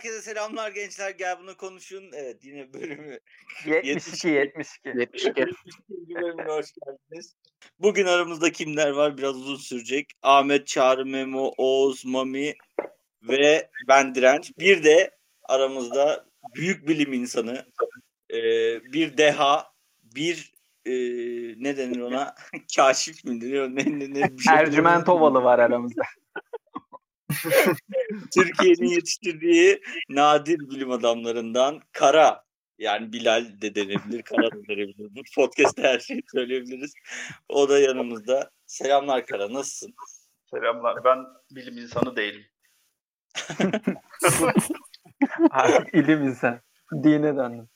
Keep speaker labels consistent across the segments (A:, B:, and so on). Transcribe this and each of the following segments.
A: Herkese selamlar gençler. Gel bunu konuşun. Evet yine bölümü
B: 72 72.
C: 72.
A: bölümüne hoş geldiniz. Bugün aramızda kimler var? Biraz uzun sürecek. Ahmet, Çağrı, Memo, Oğuz, Mami ve ben Direnç. Bir de aramızda büyük bilim insanı, e, bir deha, bir e, ne denir ona? Kaşif mi deniyor? Ne, ne, ne, bir şey
B: Ercüment Ovalı var aramızda.
A: Türkiye'nin yetiştirdiği nadir bilim adamlarından Kara yani Bilal de denebilir, Kara da denebilir. Bu podcast'te her şeyi söyleyebiliriz. O da yanımızda. Selamlar Kara, nasılsın?
C: Selamlar. Ben bilim insanı değilim.
B: Artık ilim insan. Dine döndüm.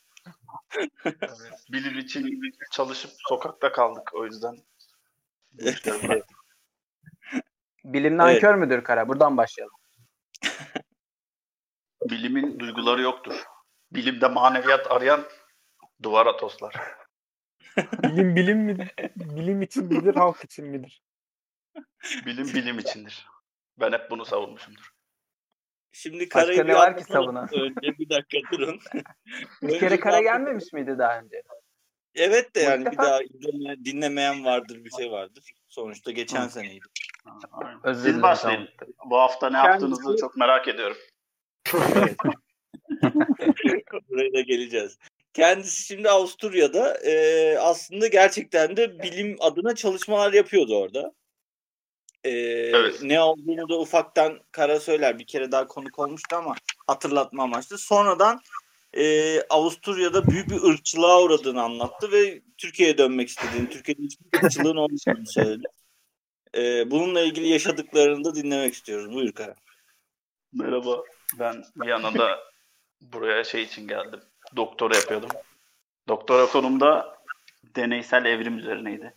C: Evet. Bilim için çalışıp sokakta kaldık o yüzden.
B: Bilim nankör müdür Kara? Buradan başlayalım.
C: Bilimin duyguları yoktur. Bilimde maneviyat arayan duvara toslar.
D: Bilim bilim midir? Bilim için midir, halk için midir?
C: Bilim bilim içindir. Ben hep bunu savunmuşumdur.
A: Şimdi
B: Başka
A: Kara'yı
B: ne
A: bir
B: var ki savunan?
A: Önce bir dakika durun.
B: Bir
A: Önce
B: kere Kara gelmemiş miydi daha önce?
A: Evet de yani bir daha dinleme- dinlemeyen vardır bir şey vardır. Sonuçta geçen
B: Hı.
A: seneydi.
B: Özür
C: Siz başlayın. Bu hafta ne
A: Kendisi-
C: yaptığınızı çok merak ediyorum.
A: Buraya da geleceğiz. Kendisi şimdi Avusturya'da e, aslında gerçekten de bilim adına çalışmalar yapıyordu orada. E,
C: Evet.
A: Ne olduğunu da ufaktan Kara söyler. Bir kere daha konuk olmuştu ama hatırlatma amaçlı. Sonradan e, Avusturya'da büyük bir ırkçılığa uğradığını anlattı ve Türkiye'ye dönmek istediğini, Türkiye'de hiçbir ırkçılığın olmadığını söyledi. E, bununla ilgili yaşadıklarını da dinlemek istiyoruz. Buyur Kara.
C: Merhaba. Ben Viyana'da buraya şey için geldim. Doktora yapıyordum. Doktora konumda deneysel evrim üzerineydi.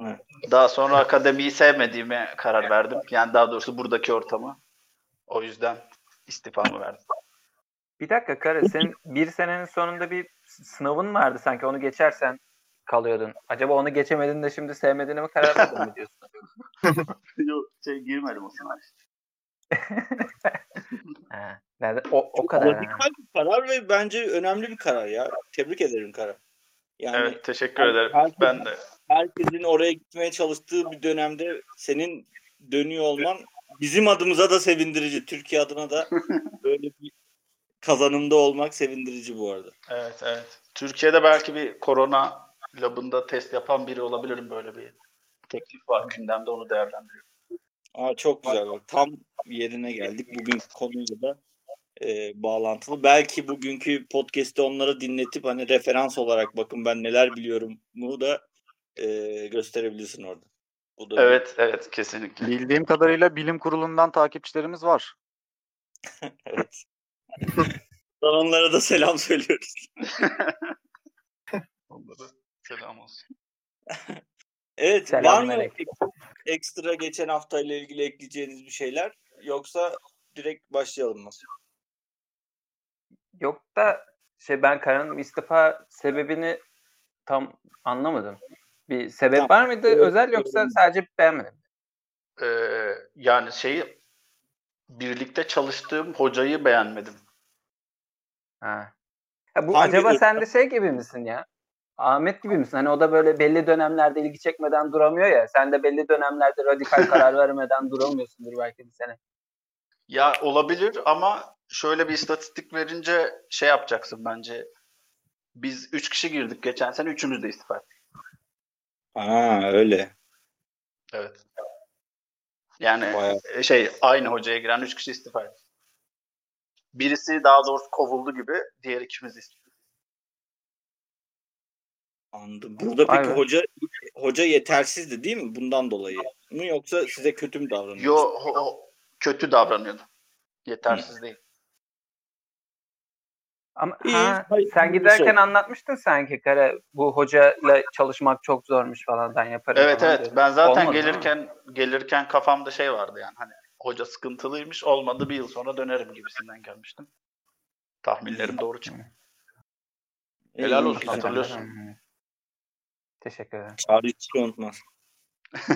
A: Evet.
C: Daha sonra akademiyi sevmediğime karar verdim. Yani daha doğrusu buradaki ortamı. O yüzden istifamı verdim.
B: Bir dakika Kara senin bir senenin sonunda bir sınavın vardı sanki onu geçersen kalıyordun. Acaba onu geçemedin de şimdi sevmediğine mi karar verdin mi diyorsun?
C: Yok şey girmedim o sınava.
B: Ha, ben de- o, o kadar. ha.
A: Radikal bir karar ve bence önemli bir karar ya. Tebrik ederim Kara. Yani
C: Evet teşekkür ederim.
A: herkes-
C: Ben de.
A: herkesin oraya gitmeye çalıştığı bir dönemde senin dönüyor olman bizim adımıza da sevindirici. Türkiye adına da böyle bir kazanımda olmak sevindirici bu arada.
C: Evet evet. Türkiye'de belki bir korona labında test yapan biri olabilirim böyle bir teklif var gündemde onu değerlendiriyorum.
A: Aa, çok güzel bak. Tam yerine geldik. Bugün konuyla da e, bağlantılı. Belki bugünkü podcast'i onlara dinletip hani referans olarak bakın ben neler biliyorum mu da e, gösterebilirsin orada. Bu da bir-
C: Evet evet kesinlikle.
E: Bildiğim kadarıyla bilim kurulundan takipçilerimiz var.
A: evet. Onlara da selam söylüyoruz.
C: Onlara selam olsun.
A: Evet,
B: Selam
A: var mı
B: melek.
A: ek- ekstra geçen hafta ile ilgili ekleyeceğiniz bir şeyler? Yoksa direkt başlayalım mı?
B: Yok da şey ben Kara'nın istifa sebebini tam anlamadım. Bir sebep
A: Tamam.
B: var mıydı
A: Evet,
B: özel yoksa
A: evet.
B: sadece beğenmedim?
C: Ee, yani şeyi birlikte çalıştığım hocayı beğenmedim.
B: Ha. Ha, bu
A: Hangi
B: acaba sen de şey gibi misin ya? Ahmet gibi misin? Hani o da böyle belli dönemlerde ilgi çekmeden duramıyor ya. Sen de belli dönemlerde radikal karar vermeden duramıyorsundur belki bir sene.
C: Ya olabilir ama şöyle bir istatistik verince şey yapacaksın bence. Biz 3 kişi girdik geçen sene üçümüz de istifa ettik.
A: Ha öyle.
C: Evet. Yani
A: Bayağı.
C: e, şey aynı hocaya giren 3 kişi istifa etti. Birisi daha doğrusu kovuldu gibi, diğer ikimiz istifa.
A: Anladım. Burada peki hoca hoca yetersizdi değil mi? Bundan dolayı mı yoksa size kötü mü davranıyor?
C: Yo ho- ho- kötü davranıyordu. Yetersiz değil.
B: Ama
A: İyi,
B: ha,
A: hayır,
B: sen giderken
A: şey.
B: anlatmıştın sanki Kara bu hocayla çalışmak çok zormuş falan ben yaparım.
C: Evet evet.
B: diyordun.
C: Ben zaten
B: Olmadı,
C: gelirken gelirken kafamda şey vardı yani hani hoca sıkıntılıymış olmadı bir yıl sonra dönerim gibisinden gelmiştim. Tahminlerim doğru çıktı. Helal olsun, hatırlıyorsun.
B: Teşekkür ederim.
A: Şey unutmaz.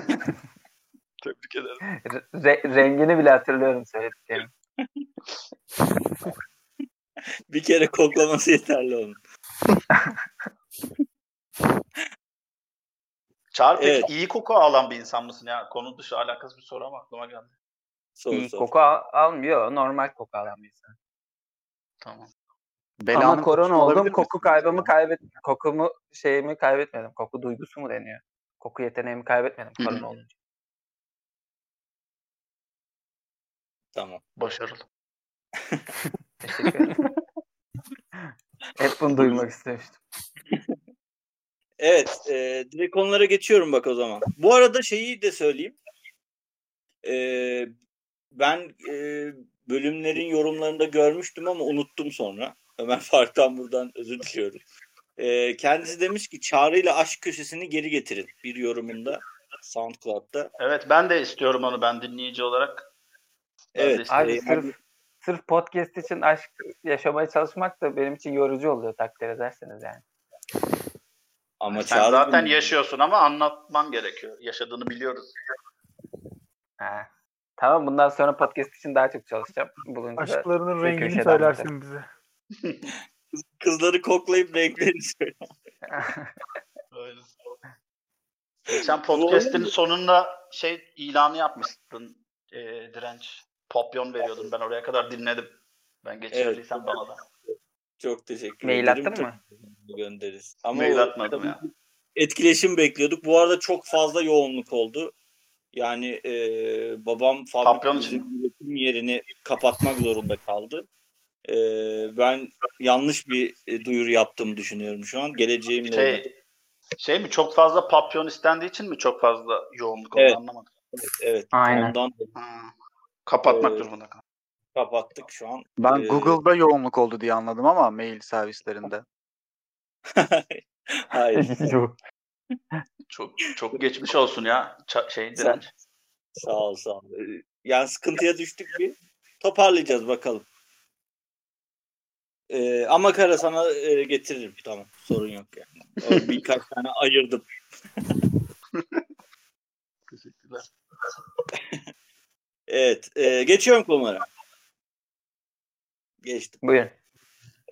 C: Tebrik ederim.
B: Re- rengini bile hatırlıyorum söylediklerini.
A: bir kere koklaması yeterli onun.
C: Çağrı peki
A: Evet.
C: iyi koku alan bir insan mısın ya? Konu dışı alakasız bir soru ama aklıma geldi.
A: Sor,
B: İyi
A: sor.
B: koku al- almıyor. Normal koku alan bir insan.
C: Tamam.
E: Belanın
B: Ama korona oldum. Koku kaybımı kaybet kokumu şeyimi kaybetmedim. Koku duygusu mu deniyor? Koku yeteneğimi kaybetmedim korona olunca.
A: Tamam.
C: Başarılı.
B: Teşekkür ederim. Hep bunu duymak istemiştim.
A: Evet. E, direkt konulara geçiyorum bak o zaman. Bu arada şeyi de söyleyeyim. E, ben e, bölümlerin yorumlarında görmüştüm ama unuttum sonra. Ömer Fark'tan buradan özür diliyorum. E, kendisi demiş ki Çağrı ile aşk köşesini geri getirin. Bir yorumunda SoundCloud'da.
C: Evet ben de istiyorum onu ben dinleyici olarak. Ben
A: Evet.
B: Abi sırf sırf podcast için aşk yaşamaya çalışmak da benim için yorucu oluyor takdir ederseniz yani.
A: ama
C: Sen
A: Çağrı
C: zaten
A: bilmiyor.
C: yaşıyorsun ama anlatman gerekiyor. Yaşadığını biliyoruz.
B: Ha. Tamam bundan sonra podcast için daha çok çalışacağım. Bulunca
D: Aşklarının rengini söylersin bize.
A: Kızları koklayıp renklerini söyle.
C: Öyle. Geçen podcast'in sonunda şey ilanı yapmıştın e, direnç. Papyon veriyordun. Ben oraya kadar dinledim. Ben geçirdiysem bana da.
A: Çok teşekkür
B: Mail
A: ederim.
B: attın mı?
A: Göndeririz. Ama
C: Mail atmadım ya.
A: Etkileşim bekliyorduk. Bu arada çok fazla yoğunluk oldu. Yani e, babam üretim yerini kapatmak zorunda kaldı. E, ben yanlış bir e, duyuru yaptığımı düşünüyorum şu an. Geleceğimle
C: Şey, şey mi çok fazla papyon istendiği için mi çok fazla yoğunluk oldu
A: Evet.
C: anlamadım.
A: evet, evet.
B: Aynen.
A: Ondan
C: Ha. Kapatmak
A: Ee,
C: durumunda kaldım.
A: kapattık şu an.
E: Ben
A: Ee,
E: Google'da yoğunluk oldu diye anladım ama mail servislerinde.
A: Hayır.
C: Çok çok geçmiş olsun ya. Ça- şey direnç.
A: Sağ ol sağ ol. Ee, Yani sıkıntıya düştük bir. Toparlayacağız bakalım. Ee, ama kara sana e, getiririm. Tamam. Sorun yok yani. O birkaç tane ayırdım.
C: Teşekkürler.
A: Evet. e, geçiyorum konulara. Geçtim.
B: Buyurun.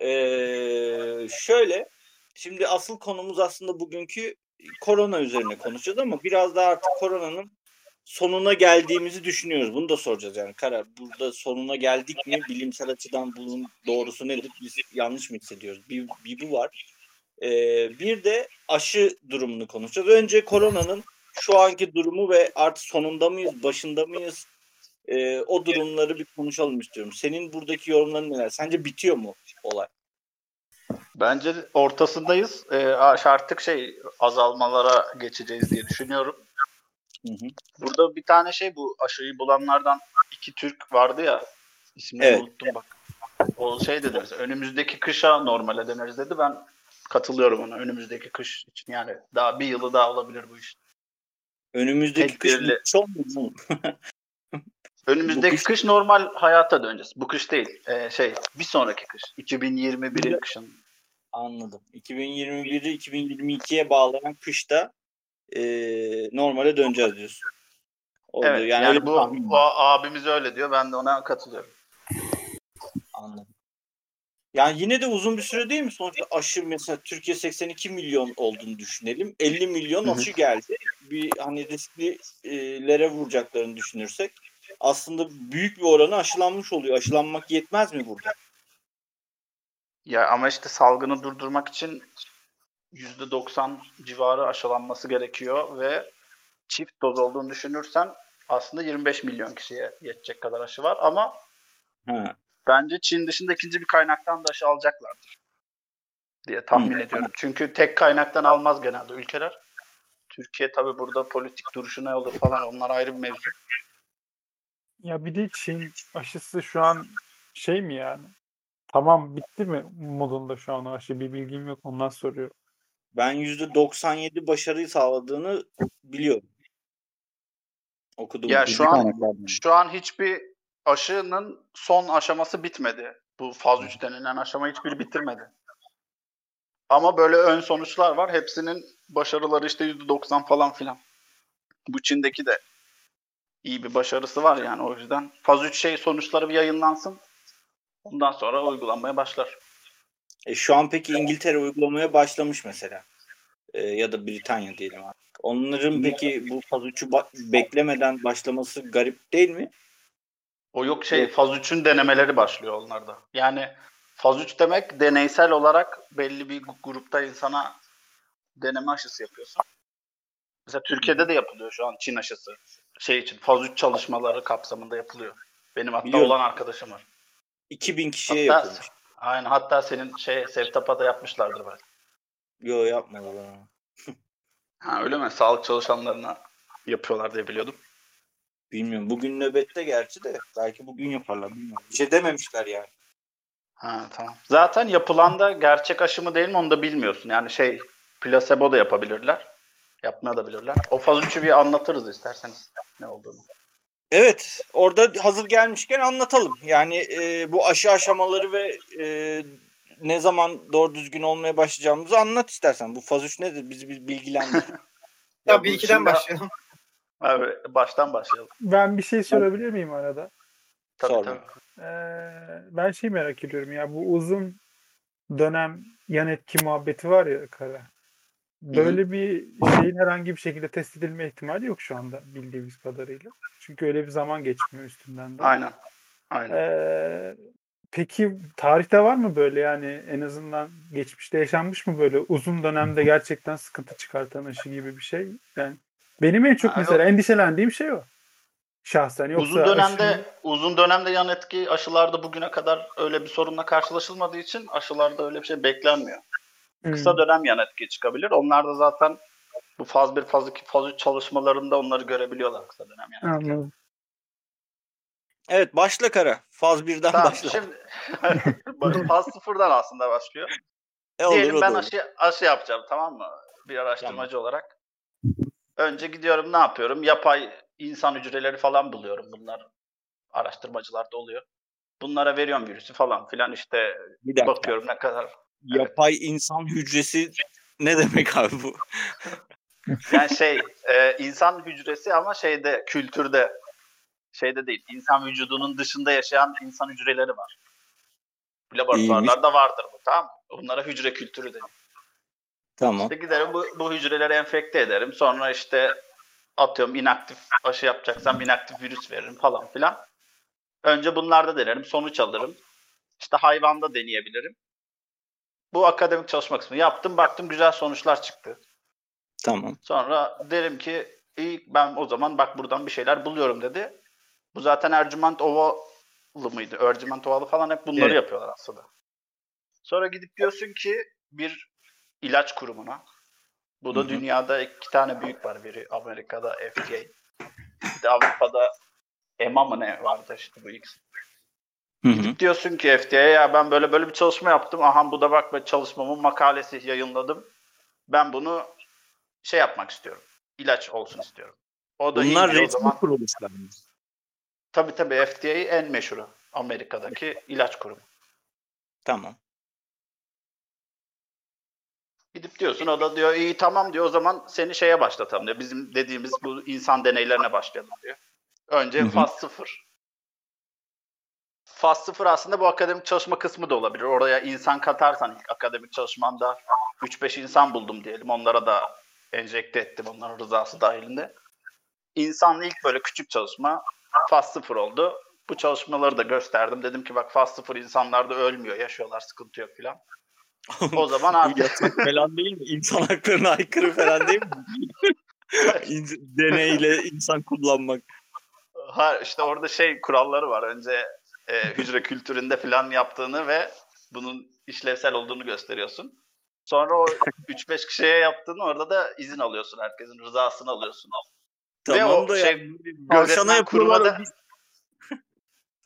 A: Ee, şöyle. Şimdi asıl konumuz aslında bugünkü korona üzerine konuşacağız ama biraz daha artık koronanın sonuna geldiğimizi düşünüyoruz. Bunu da soracağız yani. Kara burada sonuna geldik mi? Bilimsel açıdan bunun doğrusu nedir? Biz yanlış mı hissediyoruz? Bir, bir bu var. Ee, bir de aşı durumunu konuşacağız. Önce koronanın şu anki durumu ve artık sonunda mıyız, başında mıyız? Ee, o durumları bir konuşalım istiyorum. Senin buradaki yorumların neler? Sence bitiyor mu olay?
C: Bence ortasındayız. Ee, artık şey azalmalara geçeceğiz diye düşünüyorum.
A: Hı hı.
C: Burada bir tane şey bu aşıyı bulanlardan iki Türk vardı ya. İsmini
A: Evet.
C: unuttum bak. O şey dedi mesela önümüzdeki kışa normale döneriz dedi. Ben katılıyorum ona önümüzdeki kış için. Yani daha bir yılı daha olabilir bu iş.
A: Önümüzdeki kış
C: Tedbirli.
A: müthiş olmuyor mu?
C: Önümüzdeki
A: kış-
C: kış... normal hayata döneceğiz. Bu kış değil. Ee, şey bir sonraki kış. 2021'in kışın.
A: Anladım. 2021'i 2022'ye bağlayan kışta e, normale döneceğiz diyorsun. Oldu.
C: Evet. Yani,
A: bir
C: bu,
A: var.
C: abimiz öyle diyor. Ben de ona katılıyorum.
A: Anladım. Yani yine de uzun bir süre değil mi? Sonuçta aşı mesela Türkiye 82 milyon olduğunu düşünelim. 50 milyon aşı geldi. Bir hani risklilere vuracaklarını düşünürsek aslında büyük bir oranı aşılanmış oluyor. Aşılanmak yetmez mi burada?
C: Ya ama işte salgını durdurmak için %90 civarı aşılanması gerekiyor ve çift doz olduğunu düşünürsen aslında 25 milyon kişiye yetecek kadar aşı var ama
A: Ha.
C: bence Çin dışında ikinci bir kaynaktan da aşı alacaklardır diye tahmin
A: Hı.
C: ediyorum. Çünkü tek kaynaktan almaz genelde ülkeler. Türkiye tabi burada politik duruşu ne olur falan onlar ayrı bir mevzu.
D: Ya bir de Çin aşısı şu an şey mi yani? Tamam bitti mi modunda şu an aşı bir bilgim yok ondan soruyorum.
A: Ben %97 başarıyı sağladığını biliyorum. Okudum.
C: Ya şu an
A: kaynaklardan.
C: şu an hiçbir aşının son aşaması bitmedi. Bu faz 3 denilen aşama hiçbiri bitirmedi. Ama böyle ön sonuçlar var. Hepsinin başarıları işte %90 falan filan. Bu Çin'deki de iyi bir başarısı var yani o yüzden. Faz 3 şey sonuçları bir yayınlansın. Ondan sonra uygulanmaya başlar.
A: E, şu an peki İngiltere uygulamaya başlamış mesela. E, ya da Britanya diyelim artık. Onların peki bu faz 3'ü ba- beklemeden başlaması garip değil mi?
C: O yok şey faz 3'ün denemeleri başlıyor onlarda. Yani faz 3 demek deneysel olarak belli bir grupta insana deneme aşısı yapıyorsun. Mesela Türkiye'de de yapılıyor şu an Çin aşısı. Şey için faz 3 çalışmaları kapsamında yapılıyor. Benim hatta
A: Biliyorum.
C: olan arkadaşım var.
A: 2000 kişiye
C: Hatta,
A: yapılmış.
C: Aynen hatta senin şey Sevtap'a da yapmışlardır belki.
A: Yo yapmadı bana.
C: Ha öyle mi? Sağlık çalışanlarına yapıyorlar diye biliyordum.
A: Bilmiyorum. Bugün nöbette gerçi de. Belki bugün yaparlar. Bilmiyorum. Bir şey dememişler yani.
C: Ha tamam. Zaten yapılan da gerçek aşı mı değil mi onu da bilmiyorsun. Yani şey plasebo da yapabilirler. Yapmaya da bilirler. O faz 3'ü bir anlatırız isterseniz ne olduğunu.
A: Evet. Orada hazır gelmişken anlatalım. Yani e, bu aşı aşamaları ve e, ne zaman doğru düzgün olmaya başlayacağımızı anlat istersen. Bu faz 3 nedir? Bizi bir bilgilendir.
F: Ya bir ikiden
C: şimdi-
F: başlayalım.
C: Abi baştan başlayalım.
D: Ben bir şey sorabilir miyim arada?
C: Tabii
A: Sorma.
C: tabii.
D: Ee, ben şey merak ediyorum ya bu uzun dönem yan etki muhabbeti var ya kara. Böyle bir şeyin herhangi bir şekilde test edilme ihtimali yok şu anda bildiğimiz kadarıyla. Çünkü öyle bir zaman geçmiyor üstünden de.
C: Aynen. Aynen.
D: Ee, peki tarihte var mı böyle yani en azından geçmişte yaşanmış mı böyle uzun dönemde gerçekten sıkıntı çıkartan aşı gibi bir şey? Yani benim en çok
C: Ha,
D: mesela endişelendiğim şey o. Şahsen yoksa
C: uzun dönemde
D: aşının-
C: uzun dönemde yan etki aşılarda bugüne kadar öyle bir sorunla karşılaşılmadığı için aşılarda öyle bir şey beklenmiyor. Kısa
D: Hmm.
C: dönem yan etki çıkabilir. Onlar da zaten bu faz 1, faz 2, faz 3 çalışmalarında onları görebiliyorlar kısa dönem yan etki.
D: Anladım.
A: evet başla Kara. Faz 1'den
C: Tamam
A: başla.
C: şimdi faz sıfırdan aslında başlıyor.
A: E, olur,
C: Diyelim ben
A: olur.
C: aşı, aşı yapacağım tamam mı? Bir araştırmacı olarak. Önce gidiyorum ne yapıyorum? Yapay insan hücreleri falan buluyorum. Bunlar araştırmacılarda oluyor. Bunlara veriyorum virüsü falan filan işte
A: Bir dakika.
C: bakıyorum ne kadar.
A: Yapay insan hücresi ne demek abi bu?
C: Yani şey e, insan hücresi ama şeyde kültürde şeyde değil. İnsan vücudunun dışında yaşayan insan hücreleri var. Laboratuvarlarda vardır bu tamam mı? Bunlara hücre kültürü deniyor.
A: Tamam.
C: İşte giderim bu, bu hücreleri enfekte ederim. Sonra işte atıyorum inaktif aşı yapacaksam inaktif virüs veririm falan filan. Önce bunlarda denerim. Sonuç alırım. İşte hayvanda deneyebilirim. Bu akademik çalışma kısmı yaptım. Baktım güzel sonuçlar çıktı.
A: Tamam.
C: Sonra derim ki iyi ben o zaman bak buradan bir şeyler buluyorum dedi. Bu zaten Ercüment Ovalı mıydı? Ercüment Ovalı falan hep bunları
A: Evet.
C: yapıyorlar aslında. Sonra gidip diyorsun ki bir ilaç kurumuna. Bu da
A: Hı hı.
C: dünyada iki tane büyük var. Biri Amerika'da FDA. Bir de Avrupa'da EMA mı ne vardı işte bu ikisi.
A: Hı hı.
C: Diyorsun ki FDA'ya ya ben böyle böyle bir çalışma yaptım. Aha bu da bak ben çalışmamın makalesi yayınladım. Ben bunu şey yapmak istiyorum. İlaç olsun istiyorum. O da iyi
A: Bunlar
C: o
A: resmi
C: zaman.
A: kuruluşlar mı?
C: Tabii tabii FDA en meşhuru. Amerika'daki ilaç kurumu.
A: Tamam.
C: Gidip diyorsun o da diyor iyi tamam diyor o zaman seni şeye başlatalım diyor. Bizim dediğimiz bu insan deneylerine başlayalım diyor. Önce
A: Hı hı.
C: faz 0. Faz 0 aslında bu akademik çalışma kısmı da olabilir. Oraya insan katarsan ilk akademik çalışmanda 3-5 insan buldum diyelim. Onlara da enjekte ettim onların rızası dahilinde. İnsanla ilk böyle küçük çalışma faz 0 oldu. Bu çalışmaları da gösterdim. Dedim ki bak faz 0 insanlarda ölmüyor, yaşıyorlar, sıkıntı yok filan. O zaman artık
A: yasak falan değil mi? İnsan haklarına aykırı falan değil mi? Deneyle insan kullanmak.
C: Ha işte orada şey kuralları var. Önce e, hücre kültüründe falan yaptığını ve bunun işlevsel olduğunu gösteriyorsun. Sonra o 3-5 kişiye yaptığını orada da izin alıyorsun. Herkesin rızasını alıyorsun. Ve
A: Tamam
C: o
A: da
C: şey,
A: yani tavşana
C: kuruma da-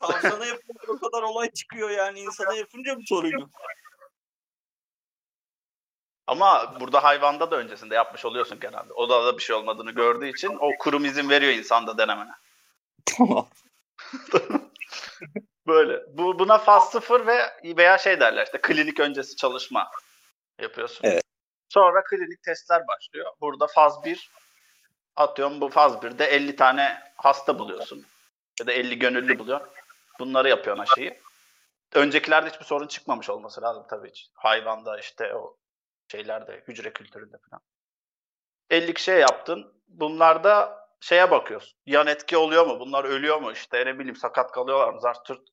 A: o Tavşana yapıyorlar o kadar olay çıkıyor yani insana yapınca mı sorun?
C: Ama burada hayvanda da öncesinde yapmış oluyorsun genelde. O da, da bir şey olmadığını gördüğü için o kurum izin veriyor insanda denemene.
A: Tamam.
C: Böyle. Bu buna faz 0 ve veya şey derler işte klinik öncesi çalışma yapıyorsun.
A: Evet.
C: Sonra klinik testler başlıyor. Burada faz 1 Atıyorum bu faz 1'de 50 tane hasta buluyorsun. Ya da 50 gönüllü buluyor. Bunları yapıyorsun aşıyı. Öncekilerde hiçbir sorun çıkmamış olması lazım tabii. Hayvanda işte o şeylerde, hücre kültüründe falan. 50 kişiye yaptın. Bunlarda şeye bakıyorsun. Yan etki oluyor mu? Bunlar ölüyor mu? İşte ne bileyim sakat kalıyorlar mı? Zart tırt.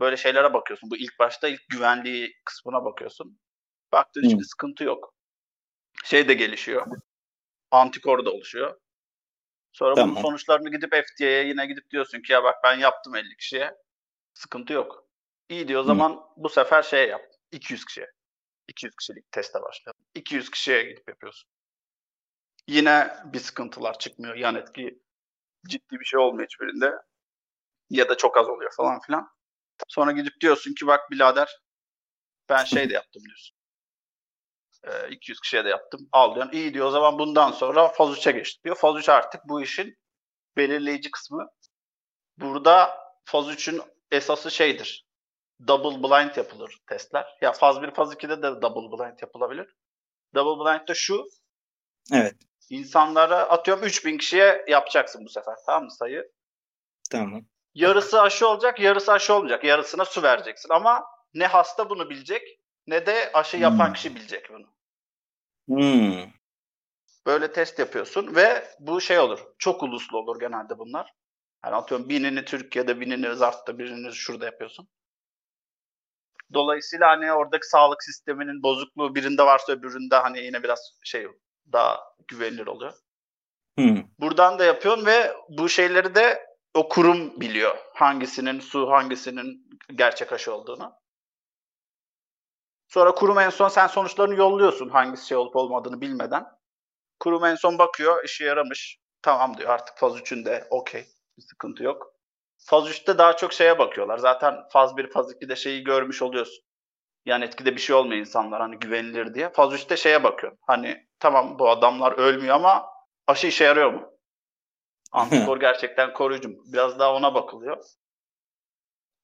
C: Böyle şeylere bakıyorsun. Bu ilk başta ilk güvenliği kısmına bakıyorsun. Baktığın hiçbir sıkıntı yok. Şey de gelişiyor. Antikor da oluşuyor. Sonra
A: Tamam.
C: bunun sonuçlarını gidip FDA'ya yine gidip diyorsun ki ya bak ben yaptım 50 kişiye. Sıkıntı yok. İyi diyor o zaman bu sefer şey yap. 200 kişiye. 200 kişilik teste başlayalım. 200 kişiye gidip yapıyorsun. Yine bir sıkıntılar çıkmıyor. Yan etki ciddi bir şey olmuyor hiçbirinde. Ya da çok az oluyor falan filan. Sonra gidip diyorsun ki bak birader ben şey de yaptım diyorsun. Ee, 200 kişiye de yaptım. Al diyorsun. İyi diyor o zaman bundan sonra faz 3'e geçtik diyor. Faz 3 artık bu işin belirleyici kısmı. Burada faz 3'ün esası şeydir. Double blind yapılır testler. Ya faz 1, faz 2'de de double blind yapılabilir. Double blind de şu.
A: Evet.
C: İnsanlara atıyorum 3000 kişiye yapacaksın bu sefer. Tamam mı sayı?
A: Tamam.
C: Yarısı aşı olacak, yarısı aşı olmayacak. Yarısına su vereceksin. Ama ne hasta bunu bilecek ne de aşı yapan
A: Hmm.
C: kişi bilecek bunu.
A: Hmm.
C: Böyle test yapıyorsun ve bu şey olur. Çok uluslu olur genelde bunlar. Yani atıyorum binini Türkiye'de, binini Zart'ta, birini şurada yapıyorsun. Dolayısıyla hani oradaki sağlık sisteminin bozukluğu birinde varsa öbüründe hani yine biraz şey daha güvenilir oluyor.
A: Hmm.
C: Buradan da yapıyorsun ve bu şeyleri de o kurum biliyor. Hangisinin su, hangisinin gerçek aşı olduğunu. Sonra kurum en son sen sonuçlarını yolluyorsun hangisi şey olup olmadığını bilmeden. Kurum en son bakıyor, işe yaramış. Tamam diyor artık faz 3'ün de okey. Bir sıkıntı yok. Faz 3'te daha çok şeye bakıyorlar. Zaten faz 1, faz 2'de şeyi görmüş oluyorsun. Yani etkide bir şey olmuyor insanlar hani güvenilir diye. Faz 3'te şeye bakıyorsun. Hani tamam bu adamlar ölmüyor ama aşı işe yarıyor mu? Antikor gerçekten koruyucu mu? Biraz daha ona bakılıyor.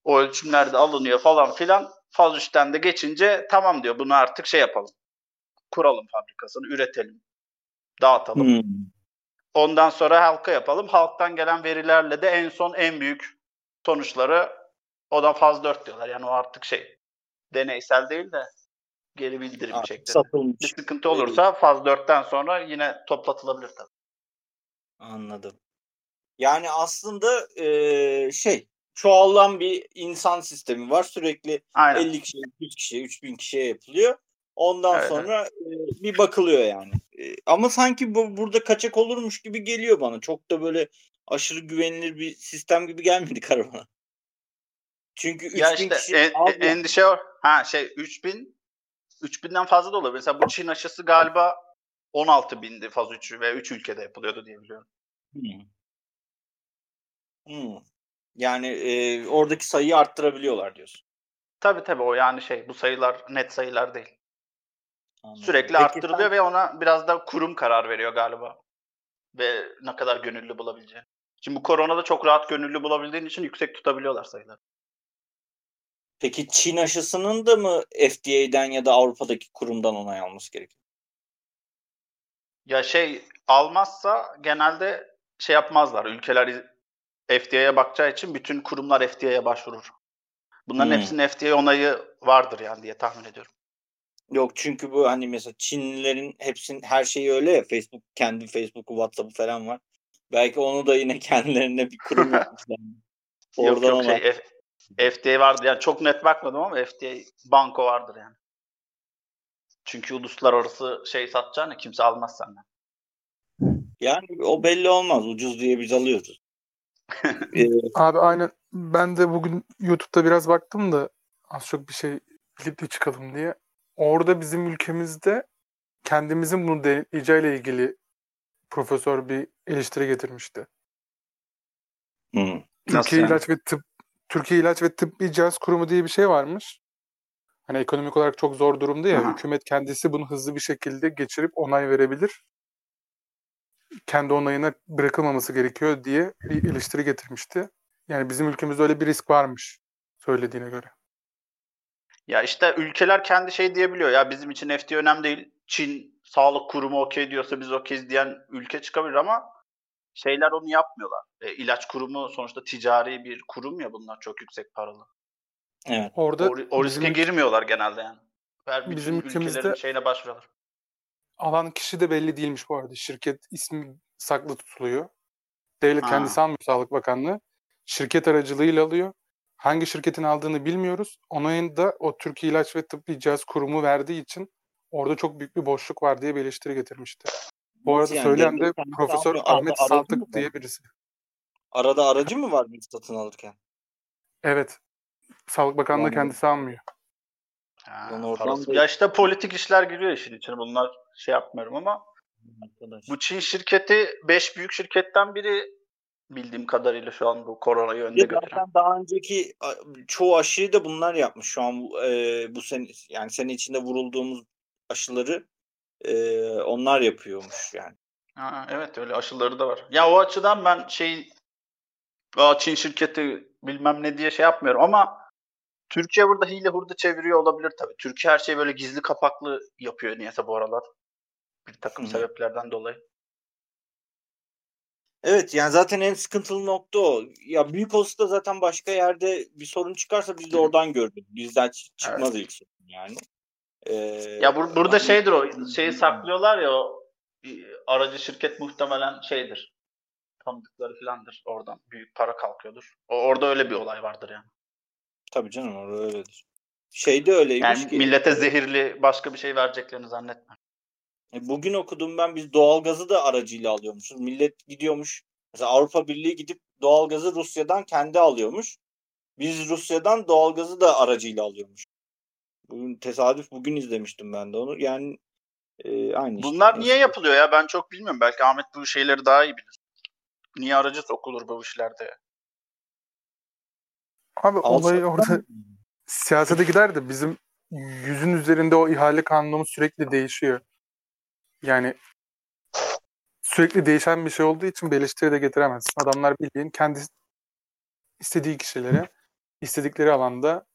C: O ölçümler de alınıyor falan filan. Faz 3'ten de geçince tamam diyor bunu artık şey yapalım. Kuralım fabrikasını, üretelim. Dağıtalım.
A: Hmm.
C: Ondan sonra halka yapalım. Halktan gelen verilerle de en son en büyük sonuçları o da faz 4 diyorlar. Yani o artık şey deneysel değil de geri bildirim
A: Artık
C: şeklinde.
A: satılmış.
C: Bir sıkıntı olursa faz 4'ten sonra yine toplatılabilir tabii.
A: Anladım. Yani aslında eee, şey çoğalan bir insan sistemi var. Sürekli
C: Aynen.
A: 50 kişiye, 100 kişiye, 3000 kişiye yapılıyor. Ondan
C: Evet,
A: sonra e, bir bakılıyor yani. E, ama sanki bu burada kaçak olurmuş gibi geliyor bana. Çok da böyle aşırı güvenilir bir sistem gibi gelmedi karavana. Çünkü 3000
C: Ya işte
A: kişi
C: en- en- endişe o. Ha şey 3000 3000'den fazla da olabilir. Mesela bu Çin aşısı galiba 16 bindi faz 3'ü ve 3 ülkede yapılıyordu diye biliyorum.
A: Hmm. Hmm. Yani e, oradaki sayıyı arttırabiliyorlar diyorsun.
C: Tabii tabii o yani şey bu sayılar net sayılar değil.
A: Anladım.
C: Sürekli
A: Peki
C: arttırılıyor
A: sen-
C: ve ona biraz da kurum karar veriyor galiba. Ve ne kadar gönüllü bulabileceğini. Şimdi bu koronada çok rahat gönüllü bulabildiğin için yüksek tutabiliyorlar sayıları.
A: Peki Çin aşısının da mı FDA'den ya da Avrupa'daki kurumdan onay alması gerekiyor?
C: Ya şey almazsa genelde şey yapmazlar. Ülkeler FDA'ya bakacağı için bütün kurumlar FDA'ya başvurur. Bunların
A: Hmm.
C: hepsinin FDA onayı vardır yani diye tahmin ediyorum.
A: Yok çünkü bu hani mesela Çinlilerin hepsinin her şeyi öyle ya Facebook kendi Facebook'u WhatsApp'ı falan var. Belki onu da yine kendilerine bir kurum yapmışlar.
C: yok
A: Oradan
C: yok
A: ona-
C: şey F- FDA vardır. Yani çok net bakmadım ama FDA banko vardır yani. Çünkü uluslararası şey satacağını kimse almaz senden.
A: Yani o belli olmaz. Ucuz diye biz alıyoruz. Ee,
D: Abi aynen ben de bugün YouTube'da biraz baktım da az çok bir şey bilip de çıkalım diye. Orada bizim ülkemizde kendimizin bunu deneyeceğiyle ilgili profesör bir eleştiri getirmişti.
A: hmm.
D: Türkiye
C: yani?
D: İlaç ve Tıp Türkiye İlaç ve Tıbbi Cihaz Kurumu diye bir şey varmış. Hani ekonomik olarak çok zor durumda ya.
C: Aha.
D: Hükümet kendisi bunu hızlı bir şekilde geçirip onay verebilir. Kendi onayına bırakılmaması gerekiyor diye bir eleştiri getirmişti. Yani bizim ülkemizde öyle bir risk varmış söylediğine göre.
C: Ya işte ülkeler kendi şey diyebiliyor. Ya bizim için FDA önemli değil. Çin Sağlık Kurumu okey diyorsa biz okeyiz diyen ülke çıkabilir ama şeyler onu yapmıyorlar. E, ilaç kurumu sonuçta ticari bir kurum ya bunlar çok yüksek paralı.
A: Evet.
F: Orada
C: O, o riske
F: bizim,
C: girmiyorlar genelde yani. Her
F: Bizim ülkemizde-
C: şeyine başvuruyorlar.
F: Alan kişi de belli değilmiş bu arada. Şirket ismi saklı tutuluyor. Devlet
C: Ha.
F: kendisi almıyor Sağlık Bakanlığı. Şirket aracılığıyla alıyor. Hangi şirketin aldığını bilmiyoruz. Onun da o Türkiye İlaç ve Tıbbi Cihaz Kurumu verdiği için orada çok büyük bir boşluk var diye bir eleştiri getirmişti. Bu arada
A: yani?
F: söyleyen de Profesör.
A: Arada
F: Ahmet
A: mı
F: Saltık diye birisi.
A: Arada aracı mı var satın alırken?
F: Evet. Sağlık Bakanlığı
A: Yani-
F: kendisi almıyor.
C: Ha,
A: Lan oradan
C: parası-
A: da-
C: Ya işte politik işler giriyor işin içine. Bunlar şey yapmıyorum ama
A: Arkadaş.
C: bu Çin şirketi 5 büyük şirketten biri bildiğim kadarıyla şu an bu koronayı önde götüren.
A: zaten daha önceki çoğu aşıyı da bunlar yapmış. Şu an bu- e, bu sene yani sene içinde vurulduğumuz aşıları e, onlar yapıyormuş yani.
C: Ha, evet öyle aşıları da var. Ya o açıdan ben şey Çin şirketi bilmem ne diye şey yapmıyorum ama Türkiye burada hile hurda çeviriyor olabilir tabii. Türkiye her şeyi böyle gizli kapaklı yapıyor niyeyse bu aralar. Bir takım
A: Hı.
C: sebeplerden dolayı.
A: Evet yani zaten en sıkıntılı nokta o. Ya büyük olsa da zaten başka yerde bir sorun çıkarsa biz de oradan gördük. Bizden çıkmaz ilk sorun yani. Ee,
C: Ya bur- burada
A: hani-
C: şeydir o şeyi saklıyorlar ya o aracı şirket muhtemelen şeydir. Tanıdıkları filandır. Oradan büyük para kalkıyordur. O, orada öyle bir olay vardır yani.
A: Tabii canım orada öyledir. Şey de öyleymiş
C: Yani
A: ki.
C: millete zehirli başka bir şey vereceklerini zannetme.
A: E, Bugün okudum ben biz doğalgazı da aracıyla alıyormuşuz. Millet gidiyormuş. Mesela Avrupa Birliği gidip doğalgazı Rusya'dan kendi alıyormuş. Biz Rusya'dan doğalgazı da aracıyla alıyormuş. Bugün tesadüf bugün izlemiştim ben de onu. Yani e, aynı işte.
C: Bunlar niye
A: Neyse.
C: yapılıyor ya? Ben çok bilmiyorum. Belki Ahmet bu şeyleri daha iyi bilir. Niye aracı sokulur bu işlerde?
F: Abi olay
A: Alsak-
F: orada siyasete gider de bizim yüzün üzerinde o ihale kanunu sürekli değişiyor. Yani sürekli değişen bir şey olduğu için bir eleştiri de getiremezsin. Adamlar bildiğin kendi istediği kişilere istedikleri alanda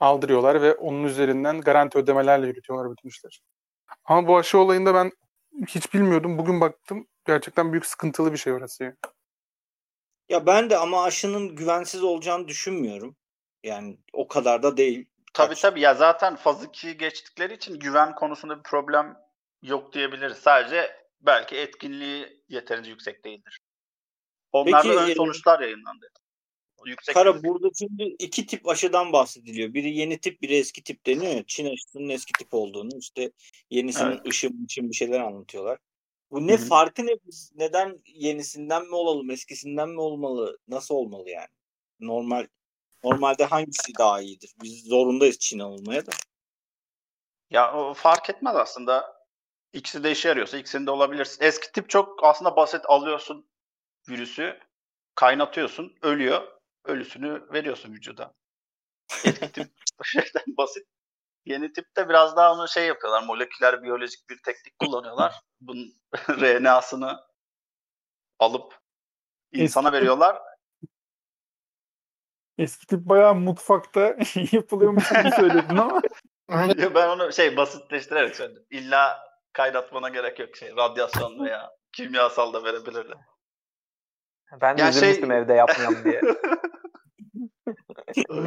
F: aldırıyorlar ve onun üzerinden garanti ödemelerle yürütüyorlar bütün işler. Ama bu aşı olayında ben hiç bilmiyordum. Bugün baktım gerçekten büyük sıkıntılı bir şey orası. Ya.
A: Ben de ama aşının güvensiz olacağını düşünmüyorum. Yani o kadar da değil.
C: Tabii
A: Kaç-
C: tabii ya zaten faz 2'yi geçtikleri için güven konusunda bir problem yok diyebiliriz. Sadece belki etkinliği yeterince yüksek değildir. Onlarda
A: Peki,
C: ön sonuçlar yayınlandı. Yüksek
A: Kara burada şimdi iki tip aşıdan bahsediliyor. Biri yeni tip, biri eski tip deniyor ya. Çin aşısının eski tip olduğunu, işte yenisinin
C: Evet.
A: ışın için bir şeyler anlatıyorlar. Bu ne
C: Hı hı.
A: farkı ne? Biz neden yenisinden mi olalım, eskisinden mi olmalı? Nasıl olmalı yani? Normal normalde hangisi daha iyidir? Biz zorundayız Çin olmaya da.
C: Ya o fark etmez aslında. İkisi de işe yarıyorsa ikisinde olabilirsin. Eski tip çok aslında basit alıyorsun virüsü, kaynatıyorsun, ölüyor. Ölüsünü veriyorsun vücuda. Eski tip şeyden basit. Yeni tipte biraz daha onu şey yapıyorlar. Moleküler biyolojik bir teknik kullanıyorlar. Bunun RNA'sını alıp insana
D: Eski-
C: veriyorlar.
D: Eski tip bayağı mutfakta yapılıyormuş gibi söyledin ama
C: Ya ben onu şey basitleştirerek söyledim. İlla kaynatmana gerek yok şey. Radyasyon veya kimyasal da verebilirler.
B: Ben de
C: şey-
B: evde yapmayalım diye.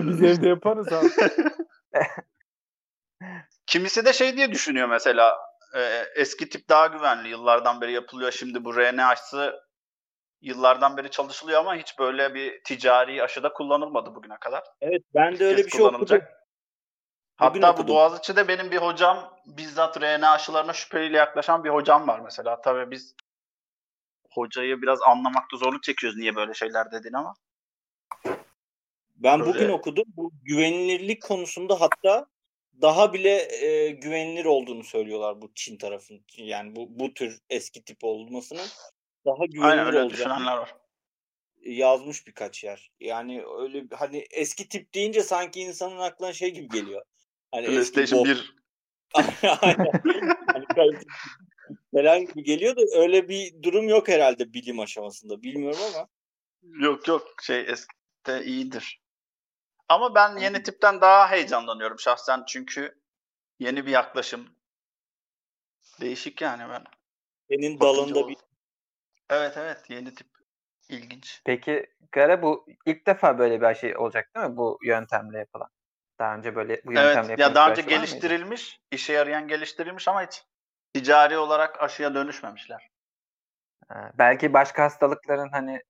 D: biz evde yaparız abi.
C: Kimisi de şey diye düşünüyor mesela e, eski tip daha güvenli yıllardan beri yapılıyor. Şimdi bu RNA aşısı yıllardan beri çalışılıyor ama hiç böyle bir ticari aşıda kullanılmadı bugüne kadar.
A: Evet ben de öyle bir şey okudum. Bugün
C: Hatta bu. Boğaziçi'de benim bir hocam bizzat RNA aşılarına şüpheyle yaklaşan bir hocam var mesela. Tabii biz hocayı biraz anlamakta zorluk çekiyoruz niye böyle şeyler dediğini ama.
A: Ben
C: Öyle.
A: bugün okudum. Bu güvenilirlik konusunda hatta daha bile e, güvenilir olduğunu söylüyorlar bu Çin tarafın. Yani bu bu tür eski tip olmasının daha güvenilir
C: Aynen öyle düşünenler var.
A: yazmış birkaç yer. Yani öyle hani eski tip deyince sanki insanın aklına şey gibi geliyor. Hani eski
C: PlayStation
A: bot.
C: 1
A: Aynen. Hani falan gibi geliyor da öyle bir durum yok herhalde bilim aşamasında. Bilmiyorum ama.
C: Yok yok şey eskide iyidir. Ama ben yeni tipten daha heyecanlanıyorum şahsen çünkü yeni bir yaklaşım. Değişik yani ben.
A: Senin
C: Bakınca
A: dalında bir
C: Evet evet yeni tip. İlginç.
B: Peki Gara bu ilk defa böyle bir aşı olacak değil mi? Bu yöntemle yapılan. Daha önce böyle bu yöntemle
C: Evet
B: yapılmış
C: ya daha önce
B: var mıydı?
C: geliştirilmiş, işe yarayan geliştirilmiş ama hiç ticari olarak aşıya dönüşmemişler.
B: Ha, belki başka hastalıkların hani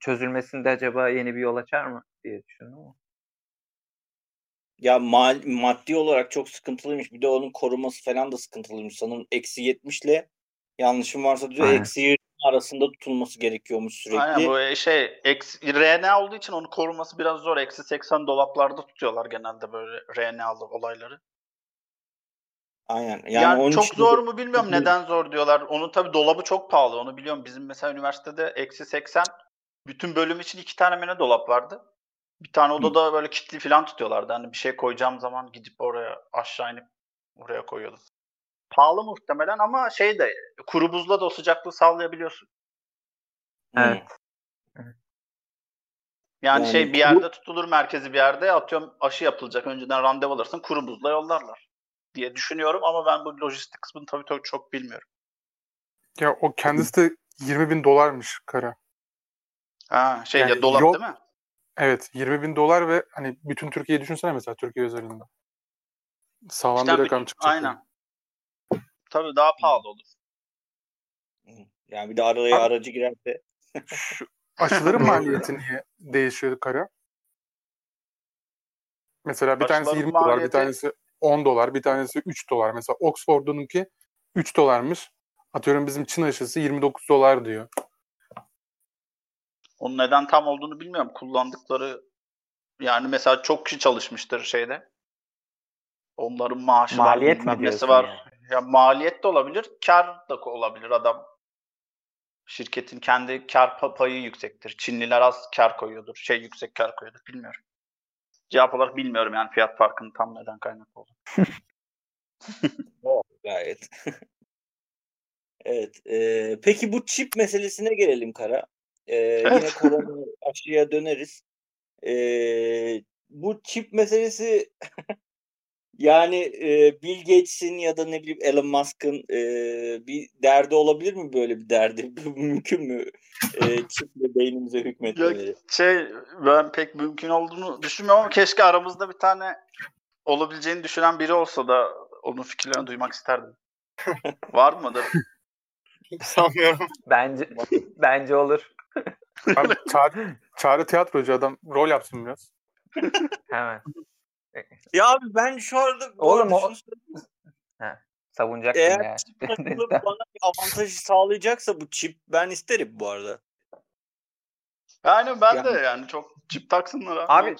B: çözülmesinde acaba yeni bir yol açar mı diye düşündüm ama.
A: Ya mal, maddi olarak çok sıkıntılıymış. Bir de onun koruması falan da sıkıntılıymış. Sanırım eksi 70 ile yanlışım varsa diyor eksi 20 arasında tutulması gerekiyormuş sürekli.
C: Aynen bu e, şey eksi, RNA olduğu için onu koruması biraz zor. Eksi 80 dolaplarda tutuyorlar genelde böyle RNA'lı olayları.
A: Aynen. Yani,
C: Yani, çok
A: için
C: zor mu bilmiyorum neden zor diyorlar. Onun tabii dolabı çok pahalı onu biliyorum. Bizim mesela üniversitede eksi 80 bütün bölüm için iki tane mene dolap vardı. Bir tane odada böyle kilitli falan tutuyorlardı. Hani bir şey koyacağım zaman gidip oraya aşağı inip oraya koyuyordum. Pahalı muhtemelen ama şey de kuru buzla da o sıcaklığı sağlayabiliyorsun.
A: Hı.
B: Evet.
C: Yani,
A: Yani
C: şey bir
A: bu-
C: yerde tutulur merkezi bir yerde atıyorum aşı yapılacak önceden randevu alırsın kuru buzla yollarlar diye düşünüyorum ama ben bu lojistik kısmını tabii tabii çok bilmiyorum.
F: Ya o kendisi de 20 bin dolarmış kara.
C: Ha şey
F: Yani
C: ya dolap
F: yok-
C: değil mi?
F: Evet 20 bin dolar ve hani bütün Türkiye'yi düşünsene mesela Türkiye üzerinde. Sağlam
C: İşte
F: bir rakam çıkacak.
C: Aynen. Tabii daha pahalı olur.
A: Yani bir de araya
F: Abi-
A: aracı girerse.
F: Şu aşıların maliyeti niye değişiyor kara? Mesela bir tanesi
C: Aşıların
F: 20 dolar, bir
C: maliyeti-
F: tanesi 10 dolar, bir tanesi 3 dolar. Mesela Oxford'unki 3 dolarmış. Atıyorum bizim Çin aşısı 29 dolar diyor.
C: Onun neden tam olduğunu bilmiyorum. Kullandıkları yani mesela çok kişi çalışmıştır şeyde. Onların maaşı
B: Maliyet
C: var,
B: mi
C: var.
B: yani?
C: Ya maliyet de olabilir, kar da olabilir adam. Şirketin kendi kar pa- payı yüksektir. Çinliler az kar koyuyordur. Şey yüksek kar koyuyordur. Bilmiyorum. Cevap olarak bilmiyorum yani fiyat farkının tam neden kaynaklı olduğunu.
A: O gayet. evet. e, peki bu çip meselesine gelelim Kara. E, yine korona aşıya döneriz. E, bu çip meselesi yani e, Bill Gates'in ya da ne bileyim Elon Musk'ın e, bir derdi olabilir mi böyle bir derdi? Mümkün mü? E, çiple beynimize hükmetmeleri.
C: Şey ben pek mümkün olduğunu düşünmüyorum ama keşke aramızda bir tane olabileceğini düşünen biri olsa da onun fikirlerini duymak isterdim. Var mıdır?
D: Sanmıyorum.
B: Bence bence olur.
F: Abi çağrı, çağrı tiyatrocu adam rol yapsın biraz.
B: Hemen.
A: Ya abi ben şu arada
B: Oğlum o-. Savunacaksın
A: Eğer
B: ya.
A: bana bir avantaj sağlayacaksa bu çip ben isterim bu arada.
C: Yani ben
A: Yani-
C: de yani çok çip taksınlar abi.
B: Abi?